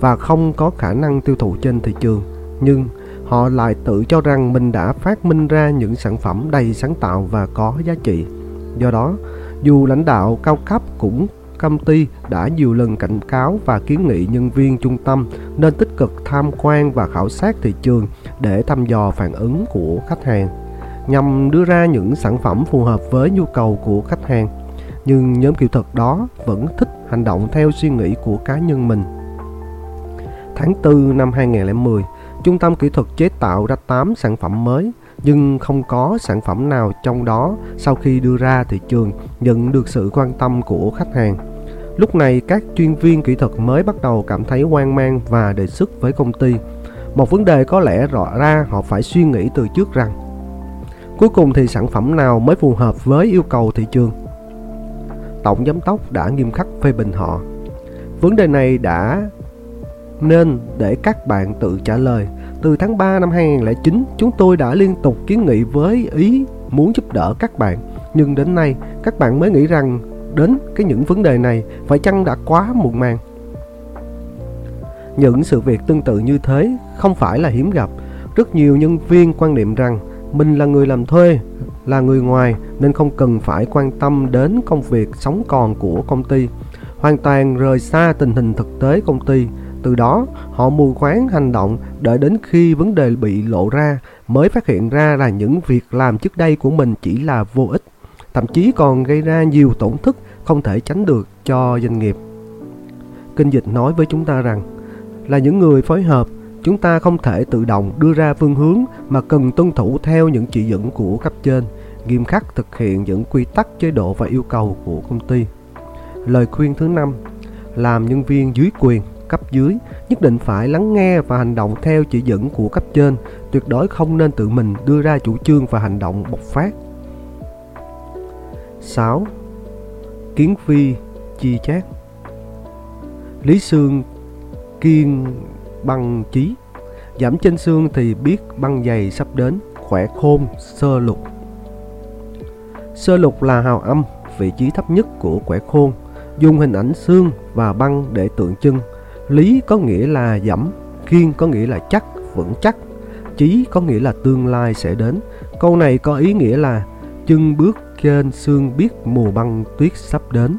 và không có khả năng tiêu thụ trên thị trường. Nhưng họ lại tự cho rằng mình đã phát minh ra những sản phẩm đầy sáng tạo và có giá trị. Do đó, dù lãnh đạo cao cấp cũng công ty đã nhiều lần cảnh cáo và kiến nghị nhân viên trung tâm nên tích cực tham quan và khảo sát thị trường để thăm dò phản ứng của khách hàng nhằm đưa ra những sản phẩm phù hợp với nhu cầu của khách hàng. Nhưng nhóm kỹ thuật đó vẫn thích hành động theo suy nghĩ của cá nhân mình. Tháng 4 năm 2010, trung tâm kỹ thuật chế tạo ra 8 sản phẩm mới, nhưng không có sản phẩm nào trong đó sau khi đưa ra thị trường nhận được sự quan tâm của khách hàng. Lúc này các chuyên viên kỹ thuật mới bắt đầu cảm thấy hoang mang và đề xuất với công ty. Một vấn đề có lẽ rõ ra họ phải suy nghĩ từ trước rằng Cuối cùng thì sản phẩm nào mới phù hợp với yêu cầu thị trường? Tổng giám đốc đã nghiêm khắc phê bình họ. Vấn đề này đã nên để các bạn tự trả lời. Từ tháng 3 năm 2009, chúng tôi đã liên tục kiến nghị với ý muốn giúp đỡ các bạn. Nhưng đến nay, các bạn mới nghĩ rằng đến cái những vấn đề này phải chăng đã quá muộn màng. Những sự việc tương tự như thế không phải là hiếm gặp. Rất nhiều nhân viên quan niệm rằng mình là người làm thuê là người ngoài nên không cần phải quan tâm đến công việc sống còn của công ty, hoàn toàn rời xa tình hình thực tế công ty. Từ đó, họ mù quáng hành động đợi đến khi vấn đề bị lộ ra mới phát hiện ra là những việc làm trước đây của mình chỉ là vô ích, thậm chí còn gây ra nhiều tổn thất không thể tránh được cho doanh nghiệp. Kinh dịch nói với chúng ta rằng là những người phối hợp Chúng ta không thể tự động đưa ra phương hướng mà cần tuân thủ theo những chỉ dẫn của cấp trên, nghiêm khắc thực hiện những quy tắc chế độ và yêu cầu của công ty. Lời khuyên thứ năm, làm nhân viên dưới quyền, cấp dưới nhất định phải lắng nghe và hành động theo chỉ dẫn của cấp trên, tuyệt đối không nên tự mình đưa ra chủ trương và hành động bộc phát. 6. Kiến phi chi chát Lý Sương kiên băng chí. Giảm trên xương thì biết băng dày sắp đến Khỏe khôn sơ lục. Sơ lục là hào âm Vị trí thấp nhất của khỏe khôn Dùng hình ảnh xương và băng để tượng trưng. Lý có nghĩa là giảm Kiên có nghĩa là chắc, vững chắc. Chí có nghĩa là tương lai sẽ đến. Câu này có ý nghĩa là Chân bước trên xương biết mùa băng tuyết sắp đến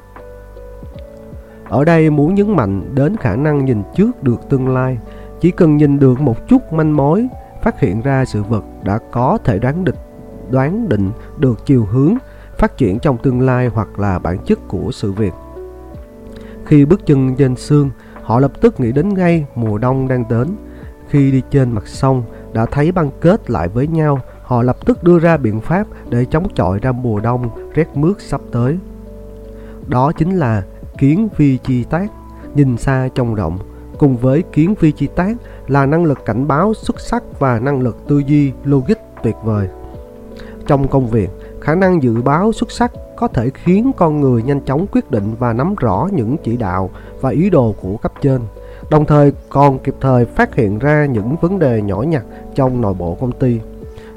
ở đây muốn nhấn mạnh đến khả năng nhìn trước được tương lai, chỉ cần nhìn được một chút manh mối, phát hiện ra sự vật đã có thể đoán định, đoán định được chiều hướng phát triển trong tương lai hoặc là bản chất của sự việc. Khi bước chân trên sương, họ lập tức nghĩ đến ngay mùa đông đang đến. Khi đi trên mặt sông, đã thấy băng kết lại với nhau, họ lập tức đưa ra biện pháp để chống chọi ra mùa đông rét mướt sắp tới. Đó chính là kiến vi chi tác, nhìn xa trông rộng, cùng với kiến vi chi tác là năng lực cảnh báo xuất sắc và năng lực tư duy logic tuyệt vời. Trong công việc, khả năng dự báo xuất sắc có thể khiến con người nhanh chóng quyết định và nắm rõ những chỉ đạo và ý đồ của cấp trên, đồng thời còn kịp thời phát hiện ra những vấn đề nhỏ nhặt trong nội bộ công ty,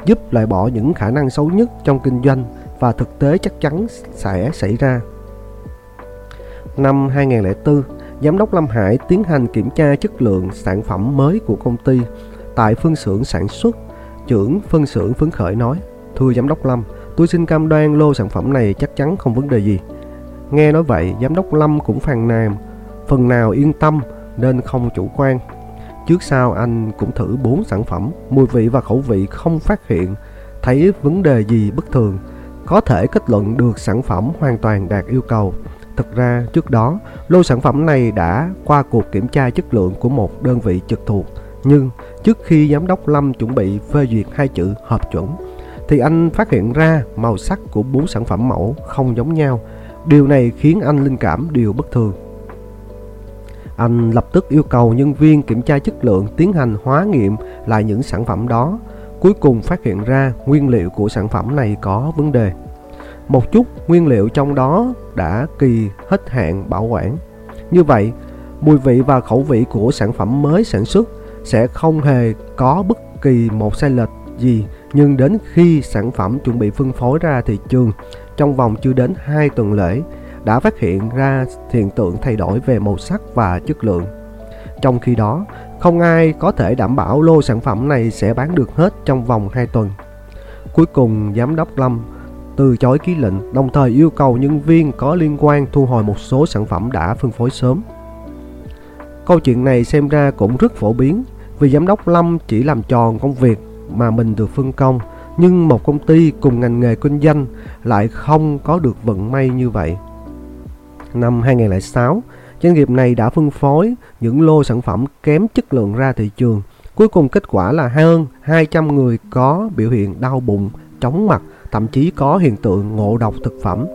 giúp loại bỏ những khả năng xấu nhất trong kinh doanh và thực tế chắc chắn sẽ xảy ra. Năm 2004, Giám đốc Lâm Hải tiến hành kiểm tra chất lượng sản phẩm mới của công ty tại phân xưởng sản xuất. Trưởng phân xưởng phấn khởi nói, Thưa Giám đốc Lâm, tôi xin cam đoan lô sản phẩm này chắc chắn không vấn đề gì. Nghe nói vậy, Giám đốc Lâm cũng phàn nàn, phần nào yên tâm nên không chủ quan. Trước sau anh cũng thử 4 sản phẩm, mùi vị và khẩu vị không phát hiện, thấy vấn đề gì bất thường. Có thể kết luận được sản phẩm hoàn toàn đạt yêu cầu. Thực ra trước đó, lô sản phẩm này đã qua cuộc kiểm tra chất lượng của một đơn vị trực thuộc. Nhưng trước khi giám đốc Lâm chuẩn bị phê duyệt hai chữ hợp chuẩn, thì anh phát hiện ra màu sắc của bốn sản phẩm mẫu không giống nhau. Điều này khiến anh linh cảm điều bất thường. Anh lập tức yêu cầu nhân viên kiểm tra chất lượng tiến hành hóa nghiệm lại những sản phẩm đó. Cuối cùng phát hiện ra nguyên liệu của sản phẩm này có vấn đề một chút nguyên liệu trong đó đã kỳ hết hạn bảo quản. Như vậy, mùi vị và khẩu vị của sản phẩm mới sản xuất sẽ không hề có bất kỳ một sai lệch gì nhưng đến khi sản phẩm chuẩn bị phân phối ra thị trường trong vòng chưa đến 2 tuần lễ đã phát hiện ra hiện tượng thay đổi về màu sắc và chất lượng. Trong khi đó, không ai có thể đảm bảo lô sản phẩm này sẽ bán được hết trong vòng 2 tuần. Cuối cùng, giám đốc Lâm từ chối ký lệnh, đồng thời yêu cầu nhân viên có liên quan thu hồi một số sản phẩm đã phân phối sớm. Câu chuyện này xem ra cũng rất phổ biến, vì giám đốc Lâm chỉ làm tròn công việc mà mình được phân công, nhưng một công ty cùng ngành nghề kinh doanh lại không có được vận may như vậy. Năm 2006, doanh nghiệp này đã phân phối những lô sản phẩm kém chất lượng ra thị trường. Cuối cùng kết quả là hơn 200 người có biểu hiện đau bụng, chóng mặt thậm chí có hiện tượng ngộ độc thực phẩm.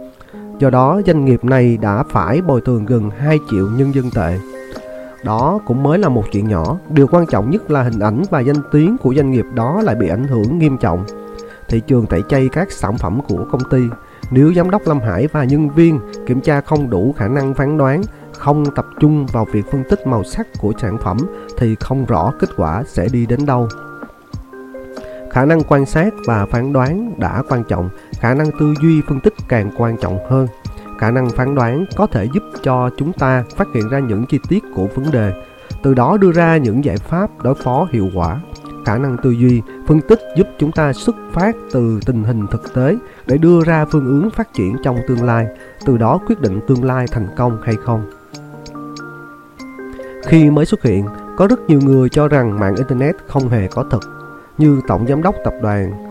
Do đó, doanh nghiệp này đã phải bồi thường gần 2 triệu nhân dân tệ. Đó cũng mới là một chuyện nhỏ, điều quan trọng nhất là hình ảnh và danh tiếng của doanh nghiệp đó lại bị ảnh hưởng nghiêm trọng. Thị trường tẩy chay các sản phẩm của công ty, nếu giám đốc Lâm Hải và nhân viên kiểm tra không đủ khả năng phán đoán, không tập trung vào việc phân tích màu sắc của sản phẩm thì không rõ kết quả sẽ đi đến đâu. Khả năng quan sát và phán đoán đã quan trọng, khả năng tư duy phân tích càng quan trọng hơn. Khả năng phán đoán có thể giúp cho chúng ta phát hiện ra những chi tiết của vấn đề, từ đó đưa ra những giải pháp đối phó hiệu quả. khả năng tư duy, phân tích giúp chúng ta xuất phát từ tình hình thực tế để đưa ra phương hướng phát triển trong tương lai, từ đó quyết định tương lai thành công hay không. Khi mới xuất hiện, có rất nhiều người cho rằng mạng Internet không hề có thật, như Tổng Giám đốc Tập đoàn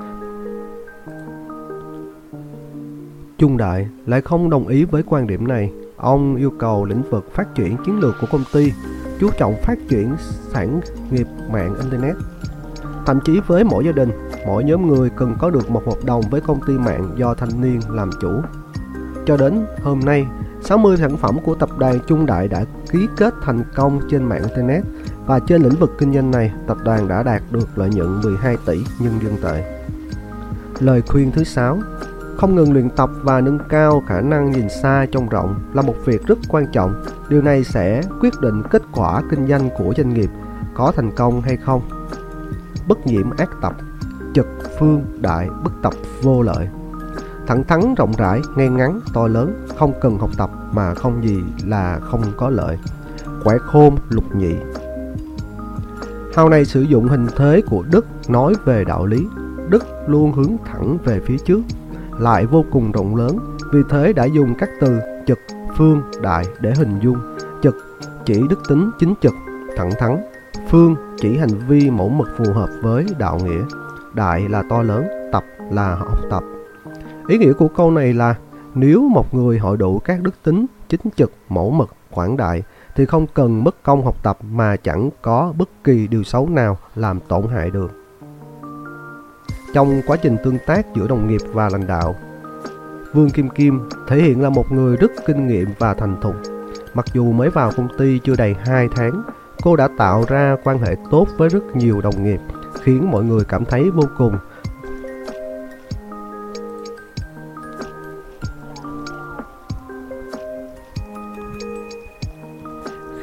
Trung Đại lại không đồng ý với quan điểm này. Ông yêu cầu lĩnh vực phát triển chiến lược của công ty chú trọng phát triển sản nghiệp mạng Internet. Thậm chí với mỗi gia đình, mỗi nhóm người cần có được một hợp đồng với công ty mạng do thanh niên làm chủ. Cho đến hôm nay, 60 sản phẩm của tập đoàn Trung Đại đã ký kết thành công trên mạng Internet và trên lĩnh vực kinh doanh này, tập đoàn đã đạt được lợi nhuận 12 tỷ nhân dân tệ. Lời khuyên thứ 6 không ngừng luyện tập và nâng cao khả năng nhìn xa trông rộng là một việc rất quan trọng. Điều này sẽ quyết định kết quả kinh doanh của doanh nghiệp có thành công hay không. Bất nhiễm ác tập, trực phương đại bất tập vô lợi. Thẳng thắn rộng rãi, ngay ngắn, to lớn, không cần học tập mà không gì là không có lợi. Quẻ khôn lục nhị. Hào này sử dụng hình thế của Đức nói về đạo lý. Đức luôn hướng thẳng về phía trước, lại vô cùng rộng lớn, vì thế đã dùng các từ trực, phương, đại để hình dung. Trực chỉ đức tính chính trực, thẳng thắn. Phương chỉ hành vi mẫu mực phù hợp với đạo nghĩa. Đại là to lớn, tập là học tập. Ý nghĩa của câu này là nếu một người hội đủ các đức tính chính trực, mẫu mực, quảng đại thì không cần mất công học tập mà chẳng có bất kỳ điều xấu nào làm tổn hại được. Trong quá trình tương tác giữa đồng nghiệp và lãnh đạo, Vương Kim Kim thể hiện là một người rất kinh nghiệm và thành thục. Mặc dù mới vào công ty chưa đầy 2 tháng, cô đã tạo ra quan hệ tốt với rất nhiều đồng nghiệp, khiến mọi người cảm thấy vô cùng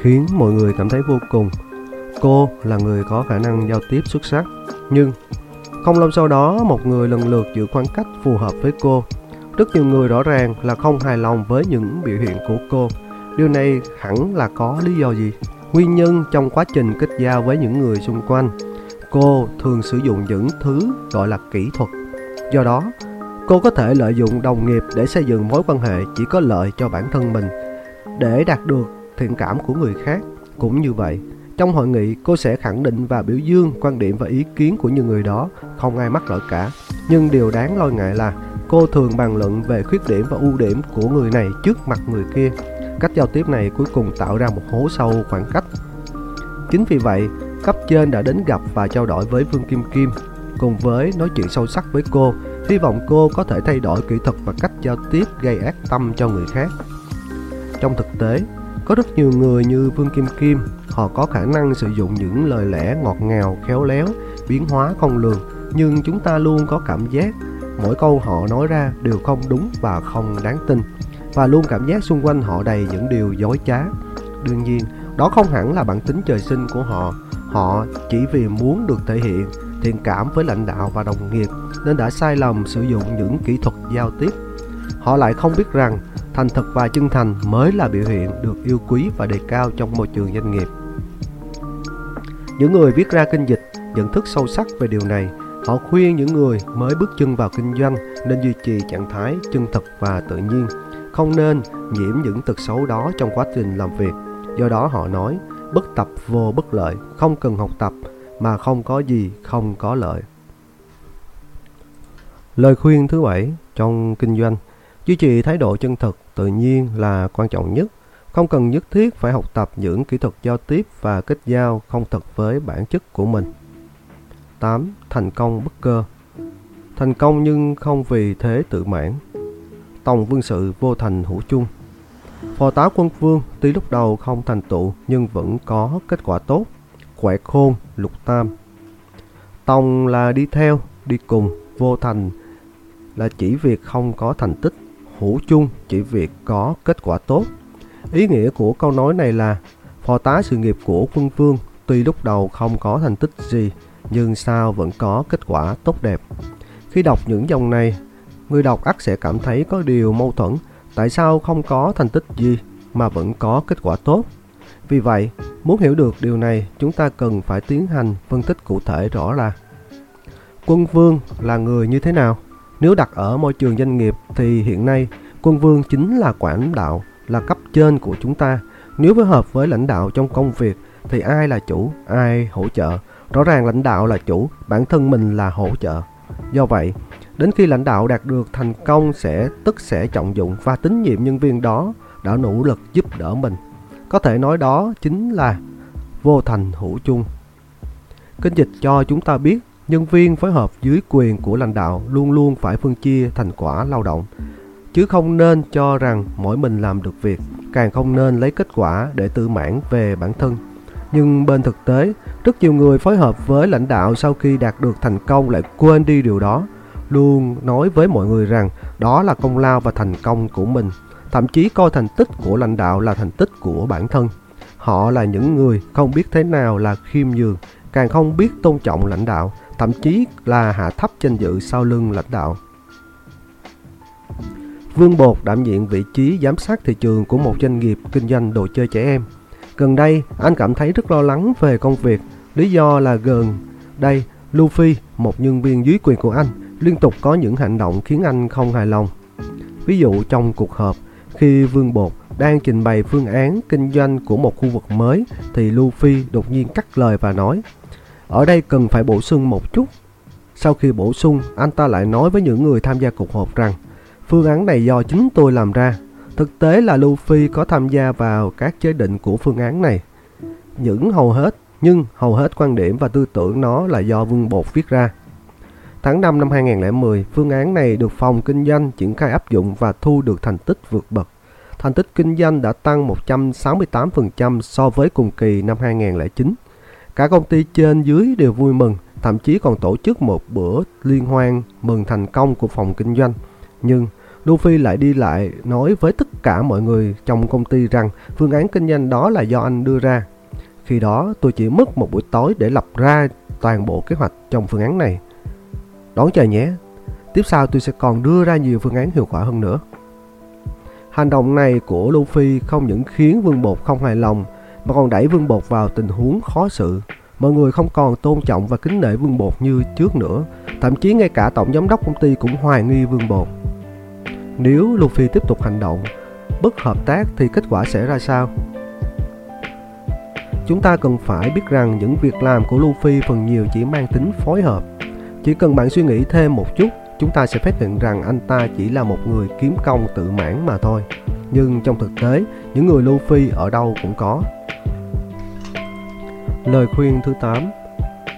khiến mọi người cảm thấy vô cùng. Cô là người có khả năng giao tiếp xuất sắc, nhưng không lâu sau đó, một người lần lượt giữ khoảng cách phù hợp với cô. Rất nhiều người rõ ràng là không hài lòng với những biểu hiện của cô. Điều này hẳn là có lý do gì? Nguyên nhân trong quá trình kết giao với những người xung quanh. Cô thường sử dụng những thứ gọi là kỹ thuật. Do đó, cô có thể lợi dụng đồng nghiệp để xây dựng mối quan hệ chỉ có lợi cho bản thân mình để đạt được thiện cảm của người khác. Cũng như vậy, trong hội nghị, cô sẽ khẳng định và biểu dương quan điểm và ý kiến của những người đó, không ai mắc lỗi cả. Nhưng điều đáng lo ngại là cô thường bàn luận về khuyết điểm và ưu điểm của người này trước mặt người kia. Cách giao tiếp này cuối cùng tạo ra một hố sâu khoảng cách. Chính vì vậy, cấp trên đã đến gặp và trao đổi với Vương Kim Kim, cùng với nói chuyện sâu sắc với cô, hy vọng cô có thể thay đổi kỹ thuật và cách giao tiếp gây ác tâm cho người khác. Trong thực tế, có rất nhiều người như Vương Kim Kim Họ có khả năng sử dụng những lời lẽ ngọt ngào, khéo léo, biến hóa không lường, nhưng chúng ta luôn có cảm giác mỗi câu họ nói ra đều không đúng và không đáng tin, và luôn cảm giác xung quanh họ đầy những điều dối trá. Đương nhiên, đó không hẳn là bản tính trời sinh của họ, họ chỉ vì muốn được thể hiện thiện cảm với lãnh đạo và đồng nghiệp nên đã sai lầm sử dụng những kỹ thuật giao tiếp. Họ lại không biết rằng thành thật và chân thành mới là biểu hiện được yêu quý và đề cao trong môi trường doanh nghiệp. Những người viết ra kinh dịch nhận thức sâu sắc về điều này. Họ khuyên những người mới bước chân vào kinh doanh nên duy trì trạng thái chân thật và tự nhiên, không nên nhiễm những tật xấu đó trong quá trình làm việc. Do đó họ nói, bất tập vô bất lợi, không cần học tập mà không có gì không có lợi. Lời khuyên thứ bảy trong kinh doanh, duy trì thái độ chân thật, tự nhiên là quan trọng nhất. Không cần nhất thiết phải học tập những kỹ thuật giao tiếp và kết giao không thật với bản chất của mình. 8. Thành công bất cơ Thành công nhưng không vì thế tự mãn. Tòng vương sự vô thành hữu chung. Phò tá quân vương tuy lúc đầu không thành tựu nhưng vẫn có kết quả tốt. khỏe khôn, lục tam. Tòng là đi theo, đi cùng, vô thành là chỉ việc không có thành tích, hữu chung chỉ việc có kết quả tốt. Ý nghĩa của câu nói này là phò tá sự nghiệp của quân vương tuy lúc đầu không có thành tích gì nhưng sao vẫn có kết quả tốt đẹp. Khi đọc những dòng này, người đọc ắt sẽ cảm thấy có điều mâu thuẫn. Tại sao không có thành tích gì mà vẫn có kết quả tốt? Vì vậy, Muốn hiểu được điều này, chúng ta cần phải tiến hành phân tích cụ thể rõ là Quân vương là người như thế nào? Nếu đặt ở môi trường doanh nghiệp thì hiện nay quân vương chính là quản đạo, là cấp trên của chúng ta. Nếu phối hợp với lãnh đạo trong công việc thì ai là chủ, ai hỗ trợ? Rõ ràng lãnh đạo là chủ, bản thân mình là hỗ trợ. Do vậy, đến khi lãnh đạo đạt được thành công sẽ tức sẽ trọng dụng và tín nhiệm nhân viên đó đã nỗ lực giúp đỡ mình. Có thể nói đó chính là vô thành hữu chung. Kinh dịch cho chúng ta biết nhân viên phối hợp dưới quyền của lãnh đạo luôn luôn phải phân chia thành quả lao động. Chứ không nên cho rằng mỗi mình làm được việc, càng không nên lấy kết quả để tự mãn về bản thân. Nhưng bên thực tế, rất nhiều người phối hợp với lãnh đạo sau khi đạt được thành công lại quên đi điều đó, luôn nói với mọi người rằng đó là công lao và thành công của mình. Thậm chí coi thành tích của lãnh đạo là thành tích của bản thân. Họ là những người không biết thế nào là khiêm nhường, càng không biết tôn trọng lãnh đạo thậm chí là hạ thấp danh dự sau lưng lãnh đạo Vương Bột đảm nhiệm vị trí giám sát thị trường của một doanh nghiệp kinh doanh đồ chơi trẻ em. Gần đây, anh cảm thấy rất lo lắng về công việc. Lý do là gần đây, Luffy, một nhân viên dưới quyền của anh, liên tục có những hành động khiến anh không hài lòng. Ví dụ trong cuộc họp, khi Vương Bột đang trình bày phương án kinh doanh của một khu vực mới thì Luffy đột nhiên cắt lời và nói ở đây cần phải bổ sung một chút. Sau khi bổ sung, anh ta lại nói với những người tham gia cuộc họp rằng Phương án này do chính tôi làm ra. Thực tế là Luffy có tham gia vào các chế định của phương án này. Những hầu hết, nhưng hầu hết quan điểm và tư tưởng nó là do Vương Bột viết ra. Tháng 5 năm 2010, phương án này được phòng kinh doanh triển khai áp dụng và thu được thành tích vượt bậc. Thành tích kinh doanh đã tăng 168% so với cùng kỳ năm 2009. Cả công ty trên dưới đều vui mừng, thậm chí còn tổ chức một bữa liên hoan mừng thành công của phòng kinh doanh. Nhưng Luffy lại đi lại nói với tất cả mọi người trong công ty rằng phương án kinh doanh đó là do anh đưa ra. Khi đó tôi chỉ mất một buổi tối để lập ra toàn bộ kế hoạch trong phương án này. Đón chờ nhé, tiếp sau tôi sẽ còn đưa ra nhiều phương án hiệu quả hơn nữa. Hành động này của Luffy không những khiến Vương Bột không hài lòng mà còn đẩy Vương Bột vào tình huống khó xử. Mọi người không còn tôn trọng và kính nể Vương Bột như trước nữa, thậm chí ngay cả tổng giám đốc công ty cũng hoài nghi Vương Bột. Nếu Luffy tiếp tục hành động bất hợp tác thì kết quả sẽ ra sao? Chúng ta cần phải biết rằng những việc làm của Luffy phần nhiều chỉ mang tính phối hợp. Chỉ cần bạn suy nghĩ thêm một chút, chúng ta sẽ phát hiện rằng anh ta chỉ là một người kiếm công tự mãn mà thôi. Nhưng trong thực tế, những người Luffy ở đâu cũng có. Lời khuyên thứ 8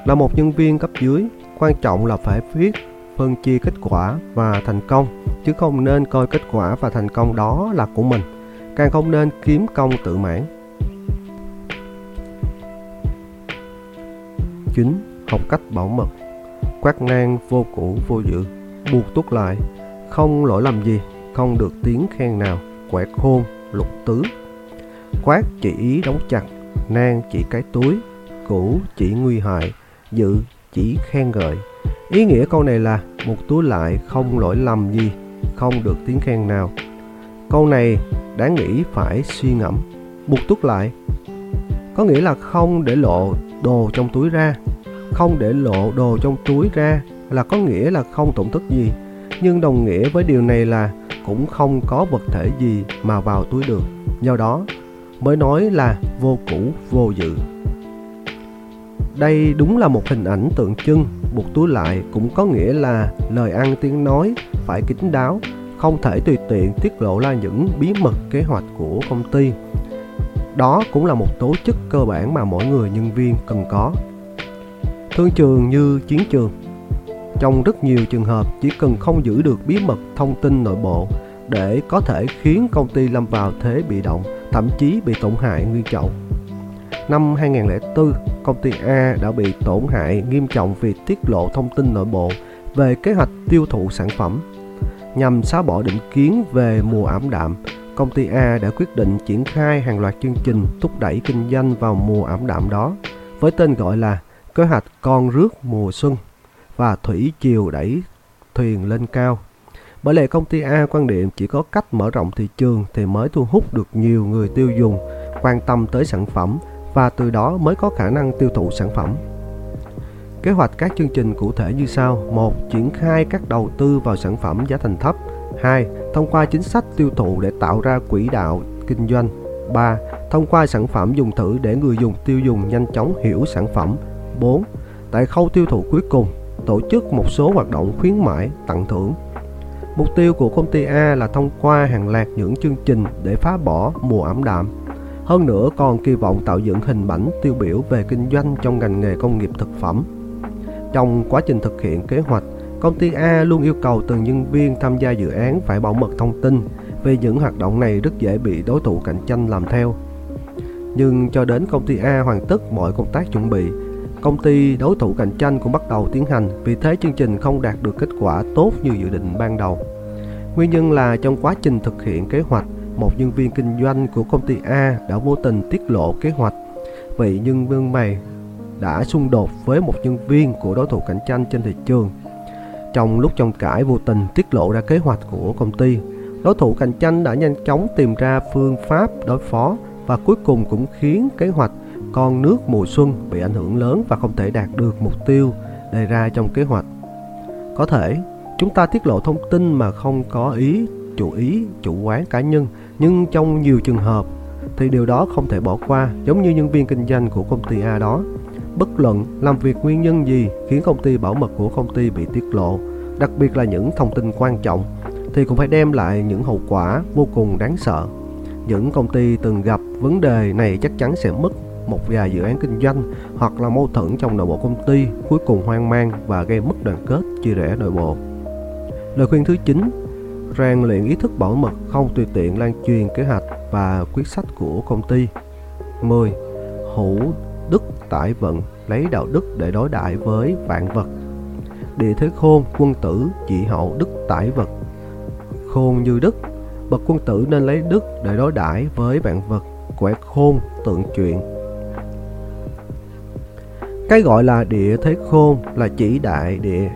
Là một nhân viên cấp dưới, quan trọng là phải viết phân chia kết quả và thành công chứ không nên coi kết quả và thành công đó là của mình càng không nên kiếm công tự mãn 9. Học cách bảo mật Quát nang vô cũ vô dự Buộc tút lại Không lỗi lầm gì Không được tiếng khen nào Quẹt khôn Lục tứ Quát chỉ ý đóng chặt Nang chỉ cái túi cũ chỉ nguy hại Dự chỉ khen ngợi Ý nghĩa câu này là một túi lại không lỗi lầm gì, không được tiếng khen nào. Câu này đáng nghĩ phải suy ngẫm. Buộc túi lại có nghĩa là không để lộ đồ trong túi ra. Không để lộ đồ trong túi ra là có nghĩa là không tổn thất gì. Nhưng đồng nghĩa với điều này là cũng không có vật thể gì mà vào túi được. Do đó mới nói là vô cũ, vô dự. Đây đúng là một hình ảnh tượng trưng, buộc túi lại cũng có nghĩa là lời ăn tiếng nói phải kín đáo, không thể tùy tiện tiết lộ ra những bí mật kế hoạch của công ty. Đó cũng là một tố chức cơ bản mà mỗi người nhân viên cần có. Thương trường như chiến trường. Trong rất nhiều trường hợp chỉ cần không giữ được bí mật thông tin nội bộ để có thể khiến công ty lâm vào thế bị động, thậm chí bị tổn hại nghiêm trọng. Năm 2004, công ty A đã bị tổn hại nghiêm trọng vì tiết lộ thông tin nội bộ về kế hoạch tiêu thụ sản phẩm. Nhằm xóa bỏ định kiến về mùa ảm đạm, công ty A đã quyết định triển khai hàng loạt chương trình thúc đẩy kinh doanh vào mùa ảm đạm đó, với tên gọi là kế hoạch con rước mùa xuân và thủy chiều đẩy thuyền lên cao. Bởi lẽ công ty A quan điểm chỉ có cách mở rộng thị trường thì mới thu hút được nhiều người tiêu dùng quan tâm tới sản phẩm và từ đó mới có khả năng tiêu thụ sản phẩm. Kế hoạch các chương trình cụ thể như sau: 1. Triển khai các đầu tư vào sản phẩm giá thành thấp. 2. Thông qua chính sách tiêu thụ để tạo ra quỹ đạo kinh doanh. 3. Thông qua sản phẩm dùng thử để người dùng tiêu dùng nhanh chóng hiểu sản phẩm. 4. Tại khâu tiêu thụ cuối cùng, tổ chức một số hoạt động khuyến mãi, tặng thưởng. Mục tiêu của công ty A là thông qua hàng loạt những chương trình để phá bỏ mùa ẩm đạm. Hơn nữa còn kỳ vọng tạo dựng hình ảnh tiêu biểu về kinh doanh trong ngành nghề công nghiệp thực phẩm. Trong quá trình thực hiện kế hoạch, công ty A luôn yêu cầu từng nhân viên tham gia dự án phải bảo mật thông tin vì những hoạt động này rất dễ bị đối thủ cạnh tranh làm theo. Nhưng cho đến công ty A hoàn tất mọi công tác chuẩn bị, công ty đối thủ cạnh tranh cũng bắt đầu tiến hành, vì thế chương trình không đạt được kết quả tốt như dự định ban đầu. Nguyên nhân là trong quá trình thực hiện kế hoạch, một nhân viên kinh doanh của công ty A đã vô tình tiết lộ kế hoạch. Vậy nhân viên này đã xung đột với một nhân viên của đối thủ cạnh tranh trên thị trường. Trong lúc tranh cãi vô tình tiết lộ ra kế hoạch của công ty, đối thủ cạnh tranh đã nhanh chóng tìm ra phương pháp đối phó và cuối cùng cũng khiến kế hoạch con nước mùa xuân bị ảnh hưởng lớn và không thể đạt được mục tiêu đề ra trong kế hoạch. Có thể chúng ta tiết lộ thông tin mà không có ý chủ ý chủ quán cá nhân nhưng trong nhiều trường hợp thì điều đó không thể bỏ qua, giống như nhân viên kinh doanh của công ty A đó. Bất luận làm việc nguyên nhân gì khiến công ty bảo mật của công ty bị tiết lộ, đặc biệt là những thông tin quan trọng, thì cũng phải đem lại những hậu quả vô cùng đáng sợ. Những công ty từng gặp vấn đề này chắc chắn sẽ mất một vài dự án kinh doanh hoặc là mâu thuẫn trong nội bộ công ty cuối cùng hoang mang và gây mất đoàn kết, chia rẽ nội bộ. Lời khuyên thứ 9 rèn luyện ý thức bảo mật không tùy tiện lan truyền kế hoạch và quyết sách của công ty. 10. Hữu đức tải vận, lấy đạo đức để đối đại với vạn vật. Địa thế khôn, quân tử, chỉ hậu, đức tải vật. Khôn như đức, bậc quân tử nên lấy đức để đối đãi với vạn vật, quẻ khôn, tượng chuyện. Cái gọi là địa thế khôn là chỉ đại địa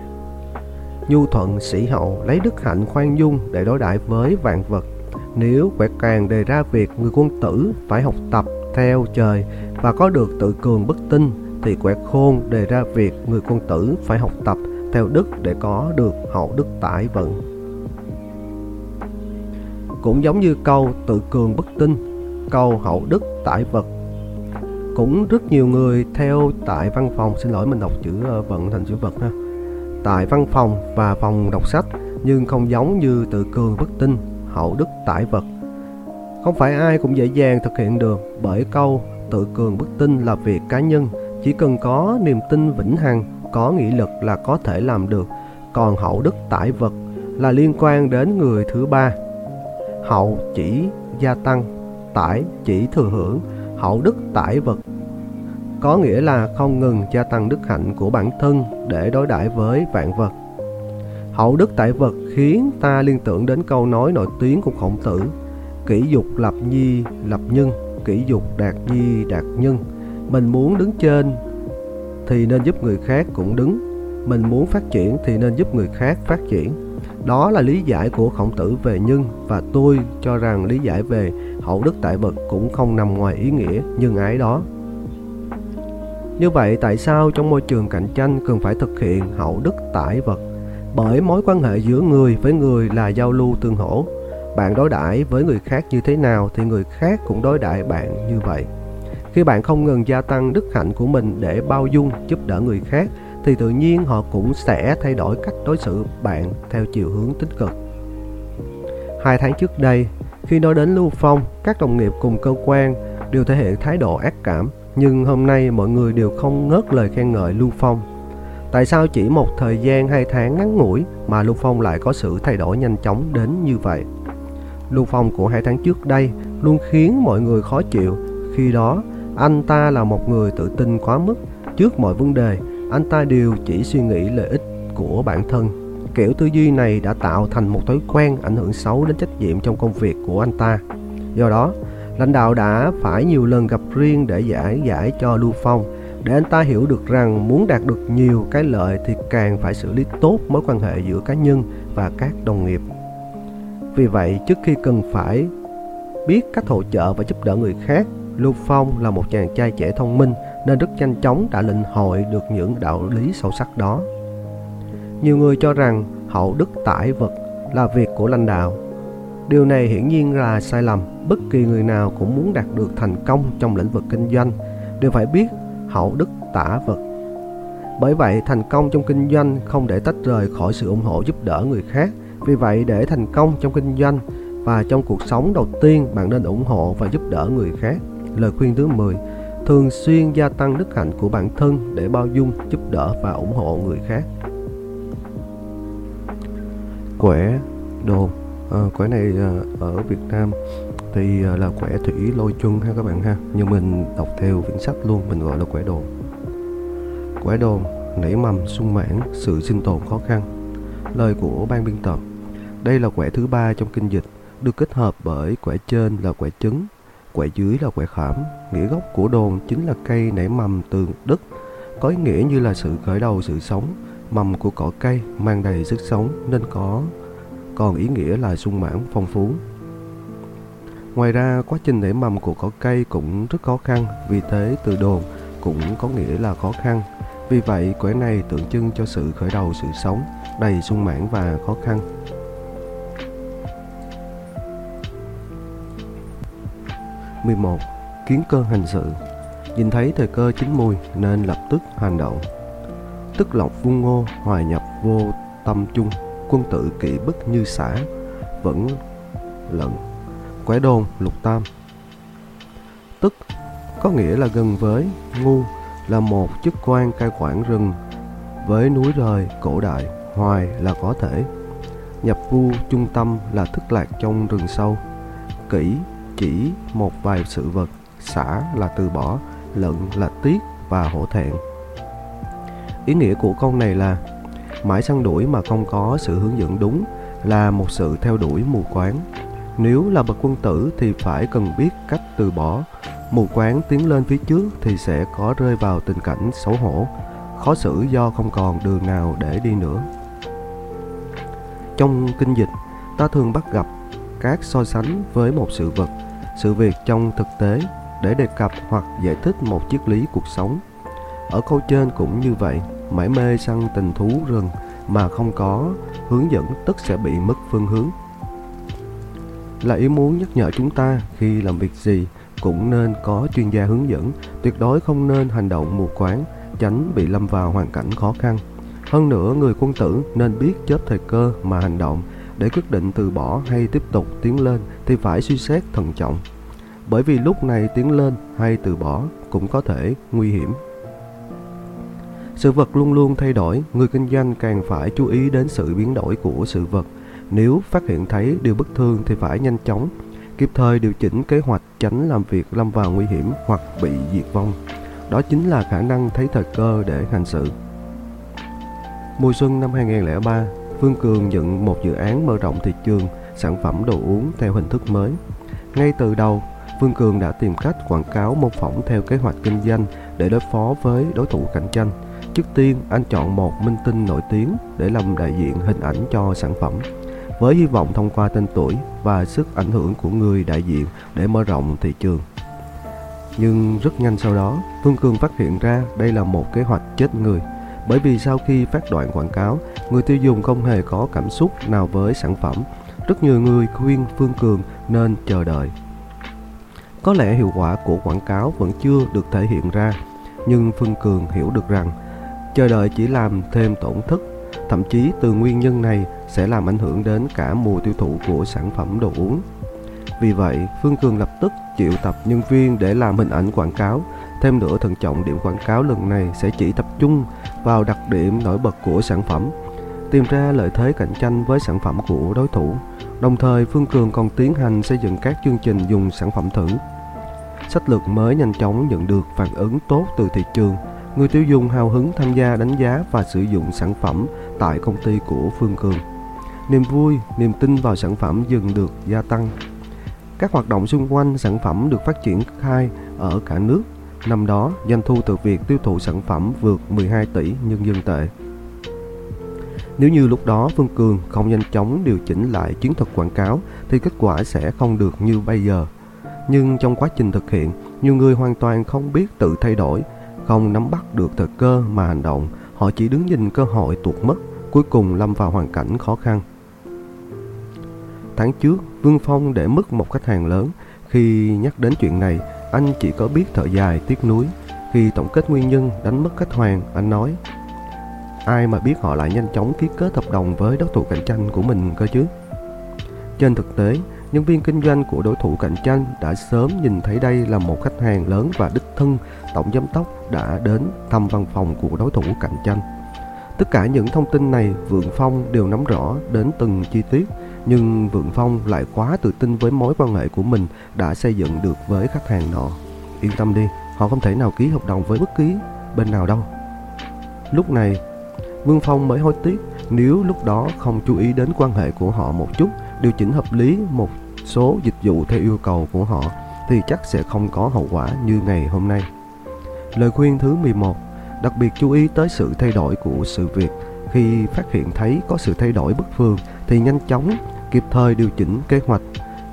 nhu thuận, sĩ hậu lấy đức hạnh khoan dung để đối đãi với vạn vật. Nếu quẻ càng đề ra việc người quân tử phải học tập theo trời và có được tự cường bất tinh thì quẻ khôn đề ra việc người quân tử phải học tập theo đức để có được hậu đức tải vận. Cũng giống như câu tự cường bất tinh câu hậu đức tải vật. Cũng rất nhiều người theo tại văn phòng, xin lỗi mình đọc chữ ờ, vận thành chữ vật ha tại văn phòng và phòng đọc sách, nhưng không giống như tự cường bất tinh, hậu đức tải vật. Không phải ai cũng dễ dàng thực hiện được, bởi câu tự cường bất tinh là việc cá nhân, chỉ cần có niềm tin vĩnh hằng, có nghị lực là có thể làm được. Còn hậu đức tải vật là liên quan đến người thứ ba. Hậu chỉ gia tăng, tải chỉ thừa hưởng. Hậu đức tải vật có nghĩa là không ngừng gia tăng đức hạnh của bản thân để đối đãi với vạn vật. Hậu đức tại vật khiến ta liên tưởng đến câu nói nổi tiếng của khổng tử, kỷ dục lập nhi, lập nhân, kỷ dục đạt nhi, đạt nhân. Mình muốn đứng trên thì nên giúp người khác cũng đứng, mình muốn phát triển thì nên giúp người khác phát triển. Đó là lý giải của khổng tử về nhân, và tôi cho rằng lý giải về hậu đức tại vật cũng không nằm ngoài ý nghĩa nhân ái đó như vậy, tại sao trong môi trường cạnh tranh cần phải thực hiện hậu đức, tải vật? Bởi mối quan hệ giữa người với người là giao lưu tương hỗ. Bạn đối đãi với người khác như thế nào thì người khác cũng đối đãi bạn như vậy. Khi bạn không ngừng gia tăng đức hạnh của mình để bao dung, giúp đỡ người khác, thì tự nhiên họ cũng sẽ thay đổi cách đối xử bạn theo chiều hướng tích cực. Hai tháng trước đây, khi nói đến lưu phong, các đồng nghiệp cùng cơ quan đều thể hiện thái độ ác cảm nhưng hôm nay mọi người đều không ngớt lời khen ngợi lưu phong. Tại sao chỉ một thời gian hai tháng ngắn ngủi mà lưu phong lại có sự thay đổi nhanh chóng đến như vậy? Lưu phong của hai tháng trước đây luôn khiến mọi người khó chịu. Khi đó, anh ta là một người tự tin quá mức. Trước mọi vấn đề, anh ta đều chỉ suy nghĩ lợi ích của bản thân. Kiểu tư duy này đã tạo thành một thói quen ảnh hưởng xấu đến trách nhiệm trong công việc của anh ta. Do đó lãnh đạo đã phải nhiều lần gặp riêng để giải giải cho lưu phong để anh ta hiểu được rằng muốn đạt được nhiều cái lợi thì càng phải xử lý tốt mối quan hệ giữa cá nhân và các đồng nghiệp vì vậy, trước khi cần phải biết cách hỗ trợ và giúp đỡ người khác, Lưu Phong là một chàng trai trẻ thông minh nên rất nhanh chóng đã lĩnh hội được những đạo lý sâu sắc đó. Nhiều người cho rằng hậu đức tải vật là việc của lãnh đạo. Điều này hiển nhiên là sai lầm. Bất kỳ người nào cũng muốn đạt được thành công trong lĩnh vực kinh doanh đều phải biết hậu đức tả vật. Bởi vậy, thành công trong kinh doanh không để tách rời khỏi sự ủng hộ giúp đỡ người khác. Vì vậy, để thành công trong kinh doanh và trong cuộc sống đầu tiên bạn nên ủng hộ và giúp đỡ người khác. Lời khuyên thứ 10 Thường xuyên gia tăng đức hạnh của bản thân để bao dung, giúp đỡ và ủng hộ người khác. Quẻ đồ Ờ, à, Quẻ này à, ở Việt Nam thì à, là quẻ thủy lôi chung ha các bạn ha Nhưng mình đọc theo quyển sách luôn, mình gọi là quẻ đồ Quẻ đồ nảy mầm sung mãn, sự sinh tồn khó khăn Lời của ban biên tập Đây là quẻ thứ ba trong kinh dịch được kết hợp bởi quẻ trên là quẻ trứng, quẻ dưới là quẻ khảm. Nghĩa gốc của đồn chính là cây nảy mầm từ đất, có ý nghĩa như là sự khởi đầu sự sống. Mầm của cỏ cây mang đầy sức sống nên có còn ý nghĩa là sung mãn phong phú. Ngoài ra, quá trình nảy mầm của cỏ cây cũng rất khó khăn, vì thế từ đồn cũng có nghĩa là khó khăn. Vì vậy, quẻ này tượng trưng cho sự khởi đầu sự sống, đầy sung mãn và khó khăn. 11. Kiến cơ hành sự Nhìn thấy thời cơ chín mùi nên lập tức hành động Tức lọc vung ngô hòa nhập vô tâm chung Quân tự kỵ bức như xã Vẫn lận Quẻ đôn lục tam. Tức có nghĩa là gần với Ngu, là một chức quan cai quản rừng, Với núi rời, cổ đại, Hoài là có thể. Nhập vu trung tâm là thức lạc trong rừng sâu. Kỹ chỉ một vài sự vật, xả là từ bỏ, lận là tiếc và hổ thẹn. Ý nghĩa của câu này là mãi săn đuổi mà không có sự hướng dẫn đúng là một sự theo đuổi mù quáng. Nếu là bậc quân tử thì phải cần biết cách từ bỏ. Mù quáng tiến lên phía trước thì sẽ có rơi vào tình cảnh xấu hổ khó xử do không còn đường nào để đi nữa. Trong kinh dịch ta thường bắt gặp các so sánh với một sự vật sự việc trong thực tế để đề cập hoặc giải thích một triết lý cuộc sống. Ở câu trên cũng như vậy, mải mê săn tình thú rừng mà không có hướng dẫn tức sẽ bị mất phương hướng. Là ý muốn nhắc nhở chúng ta khi làm việc gì cũng nên có chuyên gia hướng dẫn, tuyệt đối không nên hành động mù quáng, tránh bị lâm vào hoàn cảnh khó khăn. Hơn nữa, người quân tử nên biết chớp thời cơ mà hành động, để quyết định từ bỏ hay tiếp tục tiến lên thì phải suy xét thận trọng. Bởi vì lúc này tiến lên hay từ bỏ cũng có thể nguy hiểm. Sự vật luôn luôn thay đổi, người kinh doanh càng phải chú ý đến sự biến đổi của sự vật. Nếu phát hiện thấy điều bất thường thì phải nhanh chóng, kịp thời điều chỉnh kế hoạch tránh làm việc lâm vào nguy hiểm hoặc bị diệt vong. Đó chính là khả năng thấy thời cơ để hành sự. Mùa xuân năm 2003, Phương Cường nhận một dự án mở rộng thị trường sản phẩm đồ uống theo hình thức mới. Ngay từ đầu, Phương Cường đã tìm cách quảng cáo mô phỏng theo kế hoạch kinh doanh để đối phó với đối thủ cạnh tranh. Trước tiên, anh chọn một minh tinh nổi tiếng để làm đại diện hình ảnh cho sản phẩm, với hy vọng thông qua tên tuổi và sức ảnh hưởng của người đại diện để mở rộng thị trường. Nhưng rất nhanh sau đó, Phương Cường phát hiện ra đây là một kế hoạch chết người – bởi vì sau khi phát đoạn quảng cáo, người tiêu dùng không hề có cảm xúc nào với sản phẩm. Rất nhiều người khuyên Phương Cường nên chờ đợi. Có lẽ hiệu quả của quảng cáo vẫn chưa được thể hiện ra, nhưng Phương Cường hiểu được rằng chờ đợi chỉ làm thêm tổn thất, thậm chí từ nguyên nhân này sẽ làm ảnh hưởng đến cả mùa tiêu thụ của sản phẩm đồ uống. Vì vậy, Phương Cường lập tức triệu tập nhân viên để làm hình ảnh quảng cáo. Thêm nữa, thận trọng điểm quảng cáo lần này sẽ chỉ tập trung vào đặc điểm nổi bật của sản phẩm, tìm ra lợi thế cạnh tranh với sản phẩm của đối thủ. Đồng thời, Phương Cường còn tiến hành xây dựng các chương trình dùng sản phẩm thử. Sách lược mới nhanh chóng nhận được phản ứng tốt từ thị trường. Người tiêu dùng hào hứng tham gia đánh giá và sử dụng sản phẩm tại công ty của Phương Cường. Niềm vui, niềm tin vào sản phẩm dần được gia tăng. Các hoạt động xung quanh sản phẩm được phát triển khai ở cả nước Năm đó, doanh thu từ việc tiêu thụ sản phẩm vượt 12 tỷ nhân dân tệ. Nếu như lúc đó Phương Cường không nhanh chóng điều chỉnh lại chiến thuật quảng cáo thì kết quả sẽ không được như bây giờ. Nhưng trong quá trình thực hiện, nhiều người hoàn toàn không biết tự thay đổi, không nắm bắt được thời cơ mà hành động. Họ chỉ đứng nhìn cơ hội tuột mất, cuối cùng lâm vào hoàn cảnh khó khăn. Tháng trước, Vương Phong để mất một khách hàng lớn. Khi nhắc đến chuyện này, anh chỉ có biết thở dài, tiếc nuối. Khi tổng kết nguyên nhân đánh mất khách hàng, anh nói Ai mà biết họ lại nhanh chóng ký kết hợp đồng với đối thủ cạnh tranh của mình cơ chứ Trên thực tế, nhân viên kinh doanh của đối thủ cạnh tranh đã sớm nhìn thấy đây là một khách hàng lớn và đích thân tổng giám đốc đã đến thăm văn phòng của đối thủ cạnh tranh. Tất cả những thông tin này Vượng Phong đều nắm rõ đến từng chi tiết, nhưng Vượng Phong lại quá tự tin với mối quan hệ của mình đã xây dựng được với khách hàng nọ. Yên tâm đi, họ không thể nào ký hợp đồng với bất kỳ bên nào đâu. Lúc này, Vương Phong mới hối tiếc nếu lúc đó không chú ý đến quan hệ của họ một chút, điều chỉnh hợp lý một số dịch vụ theo yêu cầu của họ thì chắc sẽ không có hậu quả như ngày hôm nay. Lời khuyên thứ 11 Đặc biệt chú ý tới sự thay đổi của sự việc. Khi phát hiện thấy có sự thay đổi bất thường Thì nhanh chóng kịp thời điều chỉnh kế hoạch,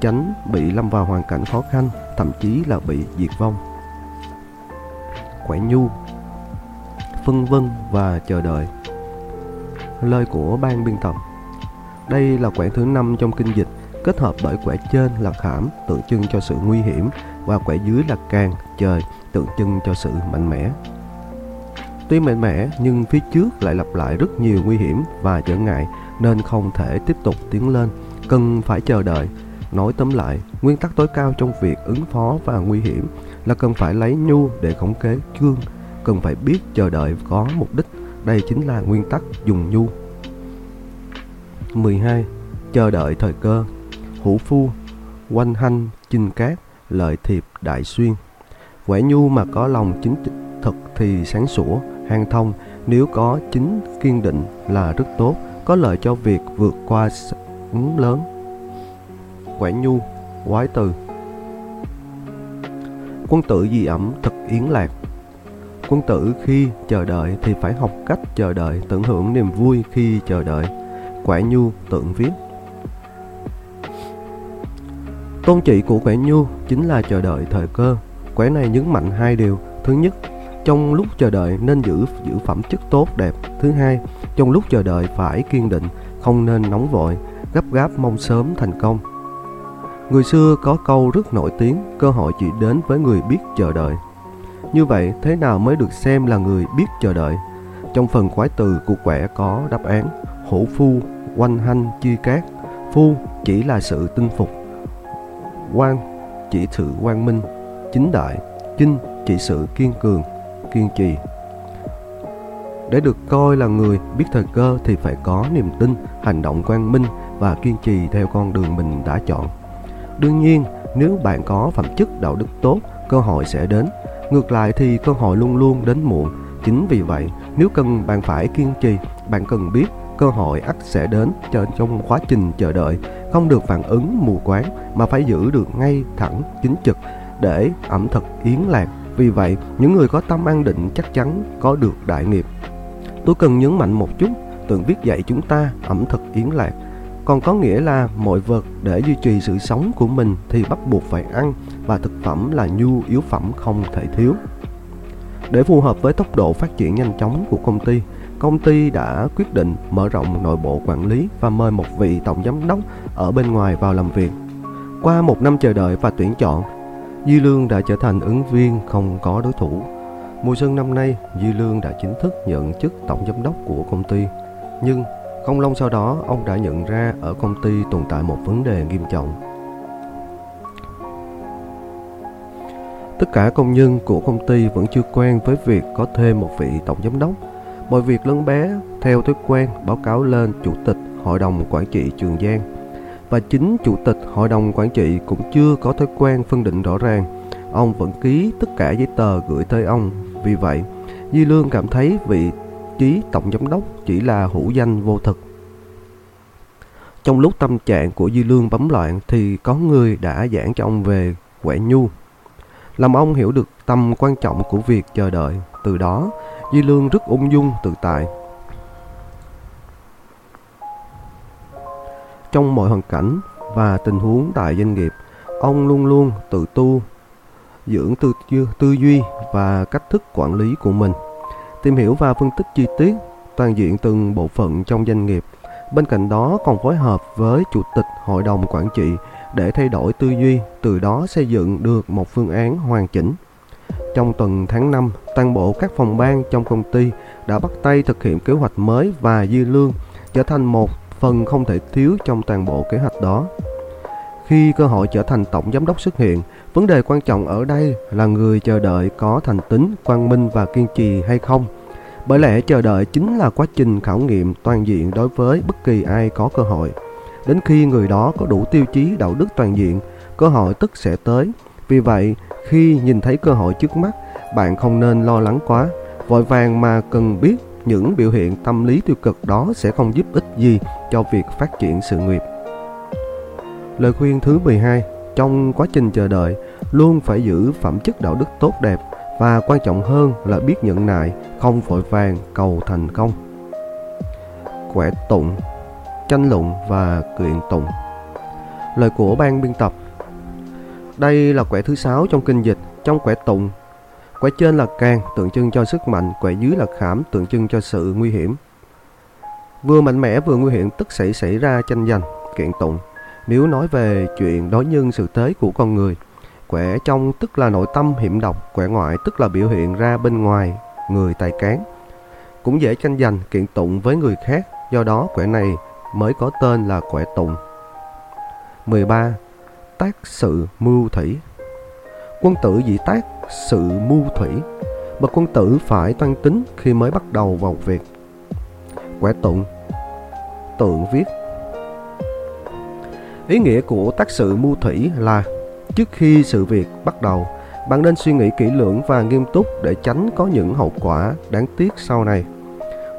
Tránh bị lâm vào hoàn cảnh khó khăn, Thậm chí là bị diệt vong. Quẻ nhu, Phân vân và chờ đợi. Lời của ban biên tập. Đây là quẻ thứ năm trong kinh dịch kết hợp bởi quẻ trên là khảm tượng trưng cho sự nguy hiểm và quẻ dưới là càng trời tượng trưng cho sự mạnh mẽ. Tuy mạnh mẽ nhưng phía trước lại lặp lại rất nhiều nguy hiểm và trở ngại nên không thể tiếp tục tiến lên, cần phải chờ đợi. Nói tóm lại, nguyên tắc tối cao trong việc ứng phó và nguy hiểm là cần phải lấy nhu để khống kế chương, cần phải biết chờ đợi có mục đích. Đây chính là nguyên tắc dùng nhu. 12. Chờ đợi thời cơ hữu phu, quanh hanh, chinh cát, lợi thiệp, đại xuyên. Quẻ nhu mà có lòng chính thực thì sáng sủa, hang thông, nếu có chính kiên định là rất tốt, có lợi cho việc vượt qua ứng lớn. Quẻ nhu, quái từ Quân tử di ẩm thực yến lạc Quân tử khi chờ đợi thì phải học cách chờ đợi, tận hưởng niềm vui khi chờ đợi. Quẻ nhu tượng viết Tôn trị của quẻ nhu chính là chờ đợi thời cơ. Quẻ này nhấn mạnh hai điều. Thứ nhất, trong lúc chờ đợi nên giữ giữ phẩm chất tốt đẹp. Thứ hai, trong lúc chờ đợi phải kiên định, không nên nóng vội, gấp gáp mong sớm thành công. Người xưa có câu rất nổi tiếng, cơ hội chỉ đến với người biết chờ đợi. Như vậy, thế nào mới được xem là người biết chờ đợi? Trong phần quái từ của quẻ có đáp án hổ phu, quanh hanh, chi cát. Phu chỉ là sự tinh phục, quan chỉ sự quang minh, chính đại chinh chỉ sự kiên cường, kiên trì. Để được coi là người biết thời cơ thì phải có niềm tin, hành động quang minh và kiên trì theo con đường mình đã chọn. Đương nhiên, nếu bạn có phẩm chất đạo đức tốt, cơ hội sẽ đến. Ngược lại thì cơ hội luôn luôn đến muộn. Chính vì vậy, nếu cần bạn phải kiên trì, bạn cần biết cơ hội ắt sẽ đến cho trong quá trình chờ đợi không được phản ứng mù quáng mà phải giữ được ngay thẳng chính trực để ẩm thực yến lạc. Vì vậy, những người có tâm an định chắc chắn có được đại nghiệp. Tôi cần nhấn mạnh một chút tượng viết dạy chúng ta ẩm thực yến lạc. Còn có nghĩa là mọi vật để duy trì sự sống của mình thì bắt buộc phải ăn và thực phẩm là nhu yếu phẩm không thể thiếu. Để phù hợp với tốc độ phát triển nhanh chóng của công ty công ty đã quyết định mở rộng nội bộ quản lý và mời một vị tổng giám đốc ở bên ngoài vào làm việc. Qua một năm chờ đợi và tuyển chọn, Di Lương đã trở thành ứng viên không có đối thủ. Mùa xuân năm nay, Di Lương đã chính thức nhận chức tổng giám đốc của công ty. Nhưng không lâu sau đó, ông đã nhận ra ở công ty tồn tại một vấn đề nghiêm trọng. Tất cả công nhân của công ty vẫn chưa quen với việc có thêm một vị tổng giám đốc Mọi việc lớn bé theo thói quen báo cáo lên Chủ tịch Hội đồng Quản trị Trường Giang. Và chính Chủ tịch Hội đồng Quản trị cũng chưa có thói quen phân định rõ ràng. Ông vẫn ký tất cả giấy tờ gửi tới ông. Vì vậy, Di Lương cảm thấy vị trí tổng giám đốc chỉ là hữu danh vô thực. Trong lúc tâm trạng của Di Lương bấm loạn thì có người đã giảng cho ông về quẻ nhu. Làm ông hiểu được tầm quan trọng của việc chờ đợi. Từ đó, Di Lương rất ung dung tự tại. Trong mọi hoàn cảnh và tình huống tại doanh nghiệp, ông luôn luôn tự tu, dưỡng tư, tư duy và cách thức quản lý của mình, tìm hiểu và phân tích chi tiết, toàn diện từng bộ phận trong doanh nghiệp. Bên cạnh đó còn phối hợp với chủ tịch hội đồng quản trị để thay đổi tư duy, từ đó xây dựng được một phương án hoàn chỉnh. Trong tuần tháng 5, toàn bộ các phòng ban trong công ty đã bắt tay thực hiện kế hoạch mới và dư lương trở thành một phần không thể thiếu trong toàn bộ kế hoạch đó. Khi cơ hội trở thành tổng giám đốc xuất hiện, vấn đề quan trọng ở đây là người chờ đợi có thành tính, quang minh và kiên trì hay không. Bởi lẽ chờ đợi chính là quá trình khảo nghiệm toàn diện đối với bất kỳ ai có cơ hội. Đến khi người đó có đủ tiêu chí đạo đức toàn diện, cơ hội tức sẽ tới. Vì vậy, khi nhìn thấy cơ hội trước mắt, bạn không nên lo lắng quá, vội vàng mà cần biết những biểu hiện tâm lý tiêu cực đó sẽ không giúp ích gì cho việc phát triển sự nghiệp. Lời khuyên thứ 12, trong quá trình chờ đợi, luôn phải giữ phẩm chất đạo đức tốt đẹp và quan trọng hơn là biết nhận nại, không vội vàng cầu thành công. Quẻ tụng, tranh luận và kiện tụng. Lời của ban biên tập đây là quẻ thứ sáu trong kinh dịch, trong quẻ tụng. Quẻ trên là càng tượng trưng cho sức mạnh, quẻ dưới là khảm, tượng trưng cho sự nguy hiểm. Vừa mạnh mẽ vừa nguy hiểm tức sẽ xảy ra tranh giành, kiện tụng. Nếu nói về chuyện đối nhân sự tế của con người, quẻ trong tức là nội tâm hiểm độc, quẻ ngoại tức là biểu hiện ra bên ngoài người tài cán. Cũng dễ tranh giành kiện tụng với người khác, do đó quẻ này mới có tên là quẻ tụng. 13. Tác sự mưu thủy. Quân tử dị tác sự mưu thủy Bậc quân tử phải toan tính khi mới bắt đầu vào việc. Quẻ tụng Tượng viết. Ý nghĩa của tác sự mưu thủy là trước khi sự việc bắt đầu, bạn nên suy nghĩ kỹ lưỡng và nghiêm túc để tránh có những hậu quả đáng tiếc sau này.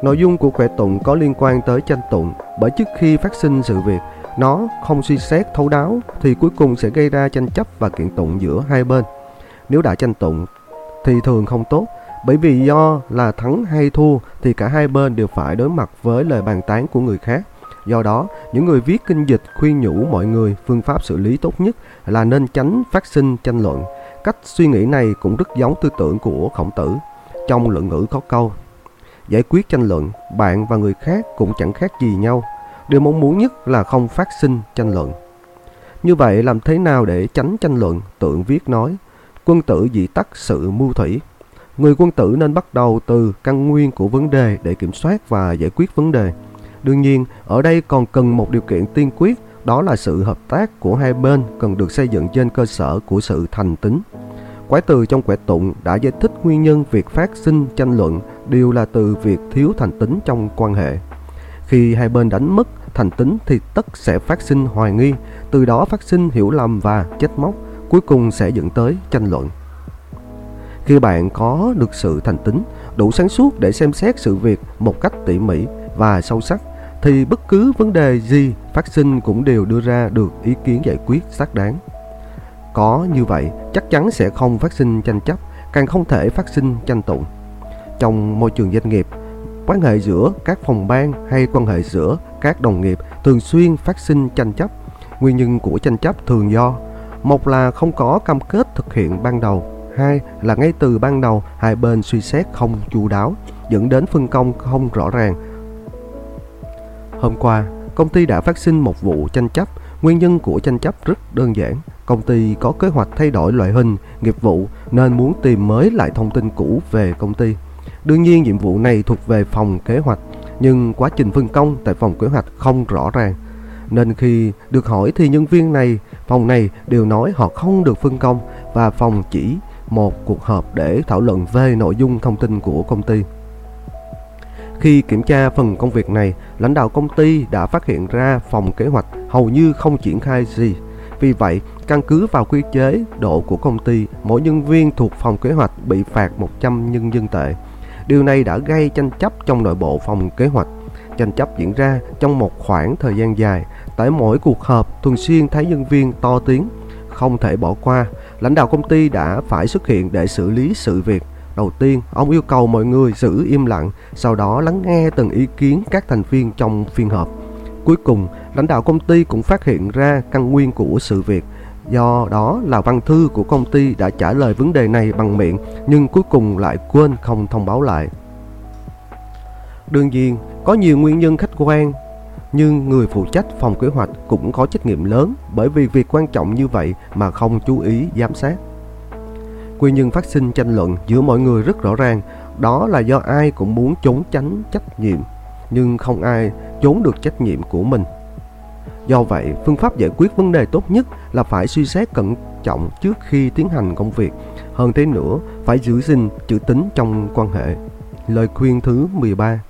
Nội dung của quẻ tụng có liên quan tới tranh tụng, bởi trước khi phát sinh sự việc, nó không suy xét thấu đáo thì cuối cùng sẽ gây ra tranh chấp và kiện tụng giữa hai bên. Nếu đã tranh tụng thì thường không tốt, bởi vì do là thắng hay thua thì cả hai bên đều phải đối mặt với lời bàn tán của người khác. Do đó, những người viết kinh dịch khuyên nhủ mọi người phương pháp xử lý tốt nhất là nên tránh phát sinh tranh luận. Cách suy nghĩ này cũng rất giống tư tưởng của khổng tử. Trong luận ngữ có câu, giải quyết tranh luận, bạn và người khác cũng chẳng khác gì nhau. Điều mong muốn nhất là không phát sinh tranh luận. Như vậy làm thế nào để tránh tranh luận? Tượng viết nói, quân tử dị tắc sự mưu thủy. Người quân tử nên bắt đầu từ căn nguyên của vấn đề để kiểm soát và giải quyết vấn đề. Đương nhiên, ở đây còn cần một điều kiện tiên quyết, đó là sự hợp tác của hai bên cần được xây dựng trên cơ sở của sự thành tính. Quái từ trong quẻ tụng đã giải thích nguyên nhân việc phát sinh tranh luận đều là từ việc thiếu thành tính trong quan hệ. Khi hai bên đánh mất thành tính thì tất sẽ phát sinh hoài nghi, từ đó phát sinh hiểu lầm và chết móc, cuối cùng sẽ dẫn tới tranh luận. Khi bạn có được sự thành tính, đủ sáng suốt để xem xét sự việc một cách tỉ mỉ và sâu sắc, thì bất cứ vấn đề gì phát sinh cũng đều đưa ra được ý kiến giải quyết xác đáng. Có như vậy, chắc chắn sẽ không phát sinh tranh chấp, càng không thể phát sinh tranh tụng. Trong môi trường doanh nghiệp, quan hệ giữa các phòng ban hay quan hệ giữa các đồng nghiệp thường xuyên phát sinh tranh chấp. Nguyên nhân của tranh chấp thường do một là không có cam kết thực hiện ban đầu, hai là ngay từ ban đầu hai bên suy xét không chu đáo, dẫn đến phân công không rõ ràng. Hôm qua, công ty đã phát sinh một vụ tranh chấp. Nguyên nhân của tranh chấp rất đơn giản. Công ty có kế hoạch thay đổi loại hình, nghiệp vụ nên muốn tìm mới lại thông tin cũ về công ty. Đương nhiên nhiệm vụ này thuộc về phòng kế hoạch, nhưng quá trình phân công tại phòng kế hoạch không rõ ràng. Nên khi được hỏi thì nhân viên này, phòng này đều nói họ không được phân công và phòng chỉ một cuộc họp để thảo luận về nội dung thông tin của công ty. Khi kiểm tra phần công việc này, lãnh đạo công ty đã phát hiện ra phòng kế hoạch hầu như không triển khai gì. Vì vậy, căn cứ vào quy chế độ của công ty, mỗi nhân viên thuộc phòng kế hoạch bị phạt 100 nhân dân tệ. Điều này đã gây tranh chấp trong nội bộ phòng kế hoạch. Tranh chấp diễn ra trong một khoảng thời gian dài. Tại mỗi cuộc họp, thường xuyên thấy nhân viên to tiếng, không thể bỏ qua. Lãnh đạo công ty đã phải xuất hiện để xử lý sự việc. Đầu tiên, ông yêu cầu mọi người giữ im lặng, sau đó lắng nghe từng ý kiến các thành viên trong phiên họp. Cuối cùng, lãnh đạo công ty cũng phát hiện ra căn nguyên của sự việc. Do đó là văn thư của công ty đã trả lời vấn đề này bằng miệng nhưng cuối cùng lại quên không thông báo lại. Đương nhiên, có nhiều nguyên nhân khách quan nhưng người phụ trách phòng kế hoạch cũng có trách nhiệm lớn bởi vì việc quan trọng như vậy mà không chú ý giám sát. Nguyên nhân phát sinh tranh luận giữa mọi người rất rõ ràng, đó là do ai cũng muốn trốn tránh trách nhiệm, nhưng không ai trốn được trách nhiệm của mình. Do vậy, phương pháp giải quyết vấn đề tốt nhất là phải suy xét cẩn trọng trước khi tiến hành công việc. Hơn thế nữa, phải giữ gìn chữ tính trong quan hệ. Lời khuyên thứ 13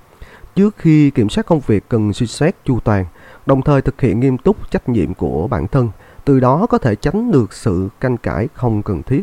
Trước khi kiểm soát công việc cần suy xét chu toàn, đồng thời thực hiện nghiêm túc trách nhiệm của bản thân, từ đó có thể tránh được sự canh cãi không cần thiết.